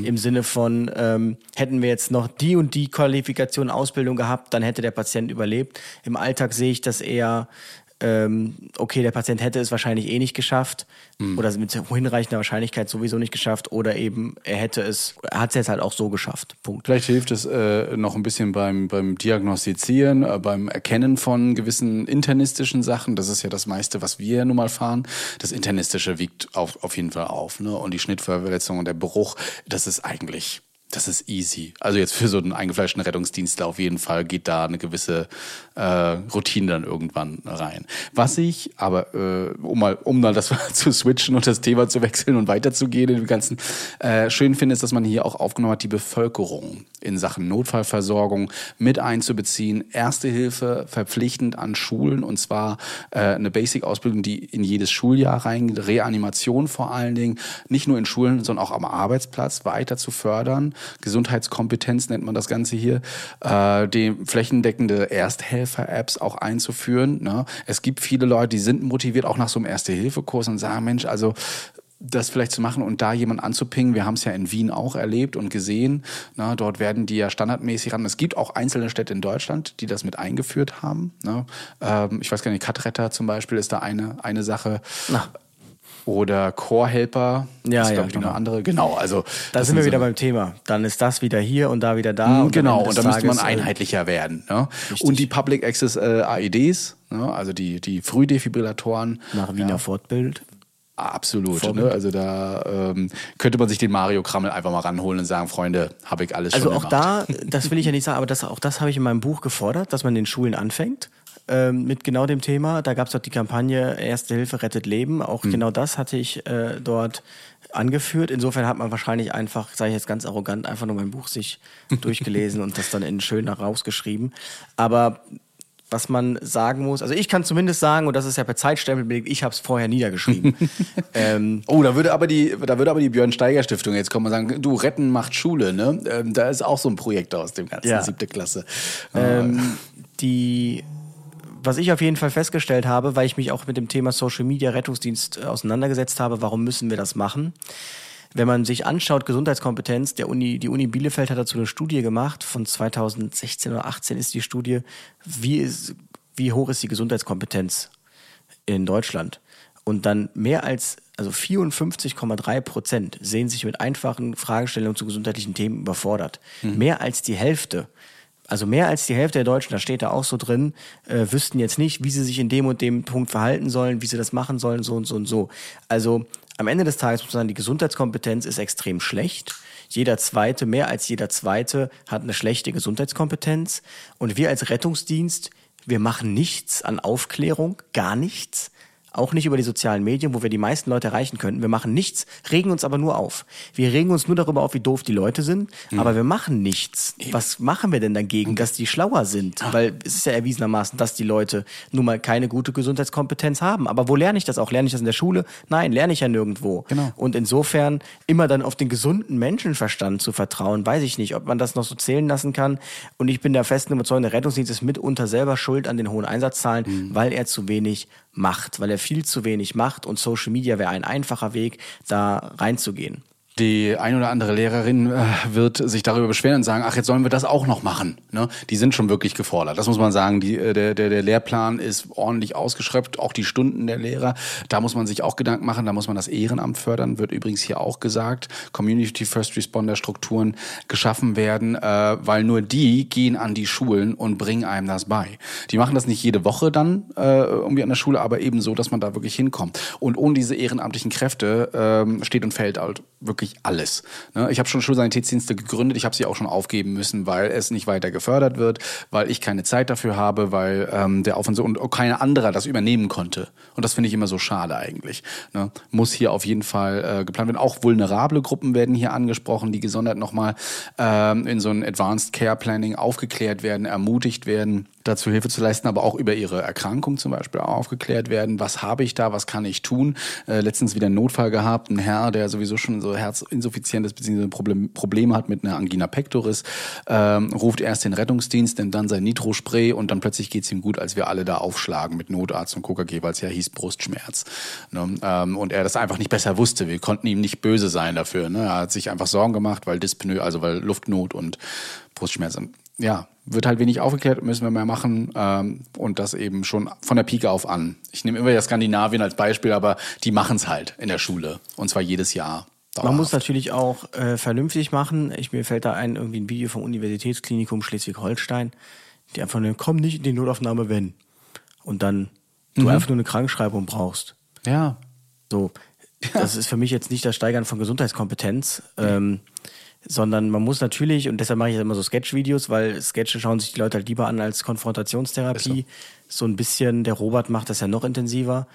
Im Sinne von, ähm, hätten wir jetzt noch die und die Qualifikation, Ausbildung gehabt, dann hätte der Patient überlebt. Im Alltag sehe ich das eher ähm, okay, der Patient hätte es wahrscheinlich eh nicht geschafft Mhm. oder mit hinreichender Wahrscheinlichkeit sowieso nicht geschafft oder eben er hätte es, er hat es jetzt halt auch so geschafft. Punkt. Vielleicht hilft es äh, noch ein bisschen beim, beim Diagnostizieren, äh, beim Erkennen von gewissen internistischen Sachen. Das ist ja das meiste, was wir nun mal fahren. Das Internistische wiegt auf, auf jeden Fall auf. Ne? Und die Schnittverletzung und der Bruch, das ist eigentlich, das ist easy. Also jetzt für so einen eingefleischten Rettungsdienstler auf jeden Fall geht da eine gewisse äh, Routine dann irgendwann rein. Was ich, aber äh, um mal, um mal das zu switchen und das Thema zu wechseln und weiterzugehen in dem Ganzen, äh, schön finde, ist, dass man hier auch aufgenommen hat, die Bevölkerung in Sachen Notfallversorgung mit einzubeziehen. Erste Hilfe verpflichtend an Schulen und zwar äh, eine Basic-Ausbildung, die in jedes Schuljahr reingeht, Reanimation vor allen Dingen, nicht nur in Schulen, sondern auch am Arbeitsplatz weiter zu fördern. Gesundheitskompetenz nennt man das Ganze hier, äh, die flächendeckende Ersthelfer-Apps auch einzuführen. Ne? Es gibt viele Leute, die sind motiviert, auch nach so einem Erste-Hilfe-Kurs und sagen, Mensch, also das vielleicht zu machen und da jemanden anzupingen. Wir haben es ja in Wien auch erlebt und gesehen. Na, dort werden die ja standardmäßig ran. Es gibt auch einzelne Städte in Deutschland, die das mit eingeführt haben. Ne? Ähm, ich weiß gar nicht, Katretter zum Beispiel ist da eine, eine Sache. Oder Core-Helper. Ja, ist, ja, glaub ich, noch genau. eine andere. Genau, also. Da das sind wir so- wieder beim Thema. Dann ist das wieder hier und da wieder da. Mhm, genau, und da müsste man äh, einheitlicher werden. Ne? Und die Public Access äh, AEDs, ne? also die, die Frühdefibrillatoren. Nach Wiener Fortbild. Absolut. Vorbild. Ne? Also da ähm, könnte man sich den Mario Krammel einfach mal ranholen und sagen, Freunde, habe ich alles Also schon auch gemacht. da, das will ich ja nicht sagen, aber das, auch das habe ich in meinem Buch gefordert, dass man in den Schulen anfängt ähm, mit genau dem Thema. Da gab es auch die Kampagne Erste Hilfe rettet Leben. Auch Hm. genau das hatte ich äh, dort angeführt. Insofern hat man wahrscheinlich einfach, sage ich jetzt ganz arrogant, einfach nur mein Buch sich durchgelesen und das dann in schön rausgeschrieben. Aber was man sagen muss, also ich kann zumindest sagen, und das ist ja per Zeitstempel belegt, ich habe es vorher niedergeschrieben. ähm, Oh, da würde aber die, da würde aber die Björn Steiger Stiftung jetzt kommen und sagen, du retten macht Schule, ne? Ähm, da ist auch so ein Projekt aus dem ganzen Ja. siebte Klasse. Ähm, die, was ich auf jeden Fall festgestellt habe, weil ich mich auch mit dem Thema Social Media Rettungsdienst äh, auseinandergesetzt habe, warum müssen wir das machen? Wenn man sich anschaut, Gesundheitskompetenz, der Uni, die Uni Bielefeld hat dazu eine Studie gemacht, von 2016 oder 18 ist die Studie, wie, ist, wie hoch ist die Gesundheitskompetenz in Deutschland? Und dann mehr als, also 54,3 Prozent sehen sich mit einfachen Fragestellungen zu gesundheitlichen Themen überfordert. Mehr als die Hälfte also mehr als die Hälfte der Deutschen, da steht da auch so drin, äh, wüssten jetzt nicht, wie sie sich in dem und dem Punkt verhalten sollen, wie sie das machen sollen, so und so und so. Also am Ende des Tages muss man sagen, die Gesundheitskompetenz ist extrem schlecht. Jeder Zweite, mehr als jeder Zweite, hat eine schlechte Gesundheitskompetenz. Und wir als Rettungsdienst, wir machen nichts an Aufklärung, gar nichts. Auch nicht über die sozialen Medien, wo wir die meisten Leute erreichen könnten. Wir machen nichts, regen uns aber nur auf. Wir regen uns nur darüber auf, wie doof die Leute sind, Mhm. aber wir machen nichts. Was machen wir denn dagegen, dass die schlauer sind? Weil es ist ja erwiesenermaßen, dass die Leute nun mal keine gute Gesundheitskompetenz haben. Aber wo lerne ich das auch? Lerne ich das in der Schule? Nein, lerne ich ja nirgendwo. Genau. Und insofern immer dann auf den gesunden Menschenverstand zu vertrauen, weiß ich nicht, ob man das noch so zählen lassen kann. Und ich bin der festen Überzeugung, der Rettungsdienst ist mitunter selber schuld an den hohen Einsatzzahlen, Mhm. weil er zu wenig macht, weil er viel zu wenig macht und Social Media wäre ein einfacher Weg, da reinzugehen. Die ein oder andere Lehrerin äh, wird sich darüber beschweren und sagen, ach, jetzt sollen wir das auch noch machen. Ne? Die sind schon wirklich gefordert. Das muss man sagen. Die, äh, der, der, der Lehrplan ist ordentlich ausgeschöpft, auch die Stunden der Lehrer. Da muss man sich auch Gedanken machen. Da muss man das Ehrenamt fördern, wird übrigens hier auch gesagt. Community First Responder Strukturen geschaffen werden, äh, weil nur die gehen an die Schulen und bringen einem das bei. Die machen das nicht jede Woche dann äh, irgendwie an der Schule, aber eben so, dass man da wirklich hinkommt. Und ohne diese ehrenamtlichen Kräfte ähm, steht und fällt halt wirklich alles. Ne? Ich habe schon Schulsanitätsdienste gegründet, ich habe sie auch schon aufgeben müssen, weil es nicht weiter gefördert wird, weil ich keine Zeit dafür habe, weil ähm, der Aufwand so und kein anderer das übernehmen konnte. Und das finde ich immer so schade eigentlich. Ne? Muss hier auf jeden Fall äh, geplant werden. Auch vulnerable Gruppen werden hier angesprochen, die gesondert nochmal ähm, in so ein Advanced Care Planning aufgeklärt werden, ermutigt werden dazu Hilfe zu leisten, aber auch über ihre Erkrankung zum Beispiel aufgeklärt werden. Was habe ich da? Was kann ich tun? Äh, letztens wieder einen Notfall gehabt, ein Herr, der sowieso schon so herzinsuffizientes bzw. Problem, Probleme hat mit einer Angina pectoris, ähm, ruft erst den Rettungsdienst, nimmt dann sein Nitrospray und dann plötzlich geht's ihm gut, als wir alle da aufschlagen mit Notarzt und KKG, weil es ja hieß Brustschmerz. Ne? Ähm, und er das einfach nicht besser wusste. Wir konnten ihm nicht böse sein dafür. Ne? Er hat sich einfach Sorgen gemacht, weil Dyspnoe, also weil Luftnot und Brustschmerzen ja, wird halt wenig aufgeklärt, müssen wir mehr machen ähm, und das eben schon von der Pike auf an. Ich nehme immer ja Skandinavien als Beispiel, aber die machen es halt in der Schule und zwar jedes Jahr. Man muss natürlich auch äh, vernünftig machen. Ich, mir fällt da ein, irgendwie ein Video vom Universitätsklinikum Schleswig-Holstein, die einfach nur, komm nicht in die Notaufnahme, wenn. Und dann du Mhm. einfach nur eine Krankschreibung brauchst. Ja. So. Das ist für mich jetzt nicht das Steigern von Gesundheitskompetenz, ähm, sondern man muss natürlich, und deshalb mache ich immer so Sketch-Videos, weil Sketche schauen sich die Leute halt lieber an als Konfrontationstherapie. So ein bisschen, der Robert macht das ja noch intensiver.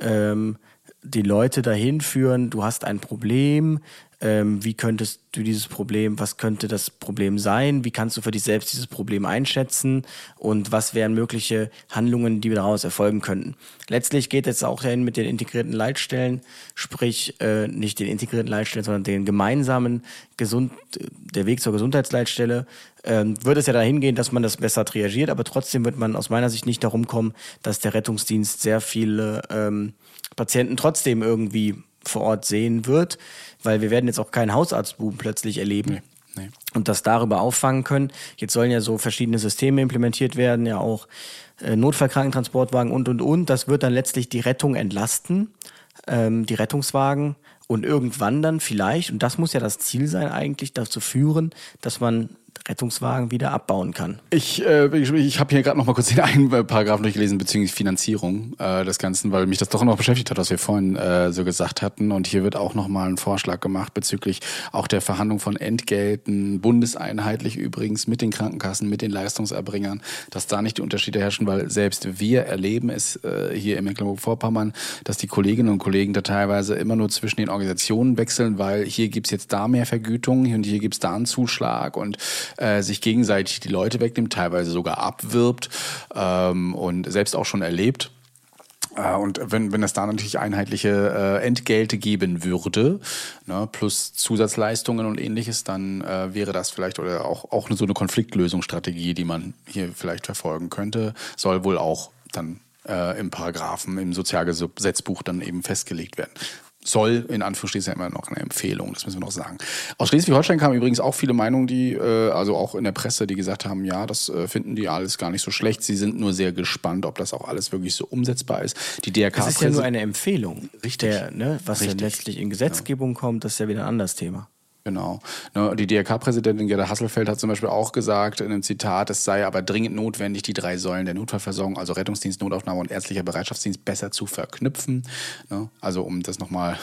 Ähm, die Leute dahin führen, du hast ein Problem, ähm, wie könntest du dieses Problem, was könnte das Problem sein, wie kannst du für dich selbst dieses Problem einschätzen? Und was wären mögliche Handlungen, die daraus erfolgen könnten. Letztlich geht es auch dahin mit den integrierten Leitstellen, sprich äh, nicht den integrierten Leitstellen, sondern den gemeinsamen Gesund, der Weg zur Gesundheitsleitstelle, ähm, wird es ja dahin gehen, dass man das besser triagiert, aber trotzdem wird man aus meiner Sicht nicht darum kommen, dass der Rettungsdienst sehr viele ähm, Patienten trotzdem irgendwie vor Ort sehen wird, weil wir werden jetzt auch keinen Hausarztbuben plötzlich erleben. Und das darüber auffangen können. Jetzt sollen ja so verschiedene Systeme implementiert werden, ja auch äh, Notfallkrankentransportwagen und und und. Das wird dann letztlich die Rettung entlasten, ähm, die Rettungswagen und irgendwann dann vielleicht, und das muss ja das Ziel sein eigentlich, dazu führen, dass man Rettungswagen wieder abbauen kann. Ich, äh, ich, ich habe hier gerade noch mal kurz den einen äh, Paragraphen durchgelesen bezüglich Finanzierung äh, des Ganzen, weil mich das doch noch beschäftigt hat, was wir vorhin äh, so gesagt hatten. Und hier wird auch noch mal ein Vorschlag gemacht bezüglich auch der Verhandlung von Entgelten, bundeseinheitlich übrigens mit den Krankenkassen, mit den Leistungserbringern, dass da nicht die Unterschiede herrschen, weil selbst wir erleben es äh, hier in Mecklenburg-Vorpommern, dass die Kolleginnen und Kollegen da teilweise immer nur zwischen den Organisationen wechseln, weil hier gibt's jetzt da mehr Vergütung und hier gibt's da einen Zuschlag und äh, sich gegenseitig die Leute wegnimmt, teilweise sogar abwirbt ähm, und selbst auch schon erlebt. Äh, Und wenn, wenn es da natürlich einheitliche äh, Entgelte geben würde, ne, plus Zusatzleistungen und ähnliches, dann äh, wäre das vielleicht oder auch, auch so eine Konfliktlösungsstrategie, die man hier vielleicht verfolgen könnte, soll wohl auch dann äh, im Paragraphen, im Sozialgesetzbuch dann eben festgelegt werden. Soll in Anführungsstrichen ja immer noch eine Empfehlung, das müssen wir noch sagen. Aus Schleswig-Holstein kamen übrigens auch viele Meinungen, die, äh, also auch in der Presse, die gesagt haben, ja, das äh, finden die alles gar nicht so schlecht. Sie sind nur sehr gespannt, ob das auch alles wirklich so umsetzbar ist. Die DRK Das ist ja nur eine Empfehlung. Richtig. Der, ne, was Richtig. ja letztlich in Gesetzgebung kommt, das ist ja wieder ein anderes Thema. Genau. Ne, die DRK-Präsidentin Gerda Hasselfeld hat zum Beispiel auch gesagt in einem Zitat, es sei aber dringend notwendig, die drei Säulen der Notfallversorgung, also Rettungsdienst, Notaufnahme und ärztlicher Bereitschaftsdienst, besser zu verknüpfen. Ne, also um das nochmal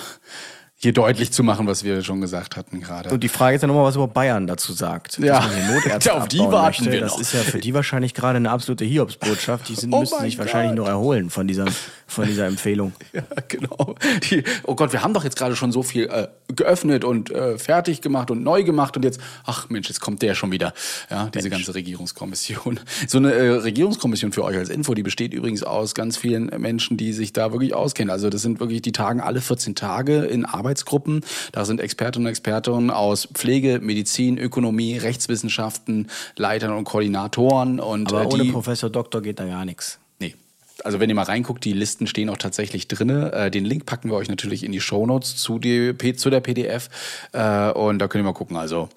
hier deutlich zu machen, was wir schon gesagt hatten gerade. Und die Frage ist ja nochmal, was über Bayern dazu sagt. Ja. Notärzte Auf die warten möchte. wir das noch. ist ja für die wahrscheinlich gerade eine absolute Hiobsbotschaft. Die sind, Oh müssen sich wahrscheinlich Gott. noch erholen von dieser, von dieser Empfehlung. Ja, genau. Die, oh Gott, wir haben doch jetzt gerade schon so viel äh, geöffnet und äh, fertig gemacht und neu gemacht und jetzt, ach Mensch, jetzt kommt der schon wieder. Ja, diese ganze Regierungskommission. So eine äh, Regierungskommission für euch als Info, die besteht übrigens aus ganz vielen Menschen, die sich da wirklich auskennen. Also das sind wirklich, die tagen alle 14 Tage in Arbeitsgruppen. Da sind Expertinnen und Experten aus Pflege, Medizin, Ökonomie, Rechtswissenschaften, Leitern und Koordinatoren und Aber äh, ohne die Professor Doktor geht da gar nichts. Also wenn ihr mal reinguckt, die Listen stehen auch tatsächlich drinne. Äh, den Link packen wir euch natürlich in die Shownotes zu, die, zu der PDF. Äh, und da könnt ihr mal gucken. Also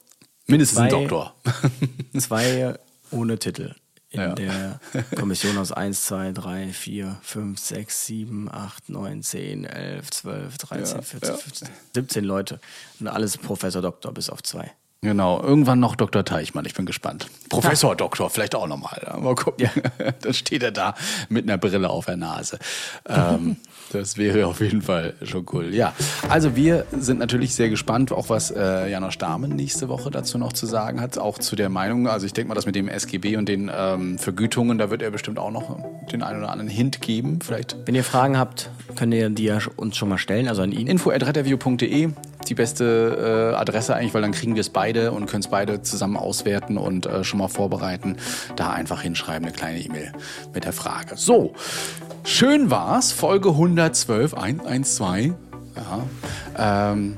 mindestens ein Zwei- Doktor. Zwei ohne Titel. In Ja. der Kommission aus 1, 2, 3, 4, 5, 6, 7, 8, 9, 10, 11, 12, 13, Ja, 14, ja. 15, 17 Leute. Und alles Professor Doktor bis auf zwei. Genau, irgendwann noch Dr. Teichmann, ich bin gespannt. Professor Doktor, vielleicht auch nochmal. Mal gucken. Dann steht er da mit einer Brille auf der Nase. Ähm, das wäre auf jeden Fall schon cool. Ja, also wir sind natürlich sehr gespannt, auch was äh, Janosch Dahmen nächste Woche dazu noch zu sagen hat, auch zu der Meinung. Also ich denke mal, das mit dem SGB und den ähm, Vergütungen, da wird er bestimmt auch noch den einen oder anderen Hint geben. Vielleicht Wenn ihr Fragen habt, könnt ihr die ja uns schon mal stellen, also an ihn. info.retterview.de, die beste äh, Adresse eigentlich, weil dann kriegen wir es beide und können es beide zusammen auswerten und äh, schon mal vorbereiten. Da einfach hinschreiben, eine kleine E-Mail mit der Frage. So, schön war's. Folge 112, 112. Ja. Ähm,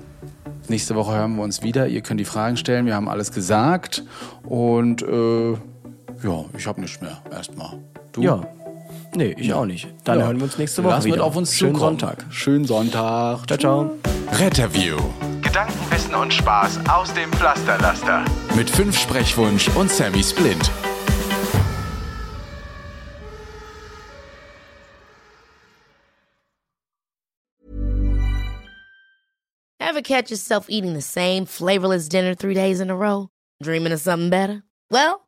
nächste Woche hören wir uns wieder. Ihr könnt die Fragen stellen. Wir haben alles gesagt. Und äh, ja, ich habe nichts mehr erstmal. Du? Ja. Nee, ich auch nicht. Dann Ja. hören wir uns nächste Woche Lass wieder. mit auf uns Schönen zukommen. Sonntag. Schönen Sonntag. Ciao, ciao. Retterview. Gedanken, Wissen Wissen und Spaß aus dem Pflasterlaster. Mit fünf Sprechwunsch und Sammy Splint. Ever catch yourself eating the same flavorless dinner three days in a row? Dreaming of something better? Well,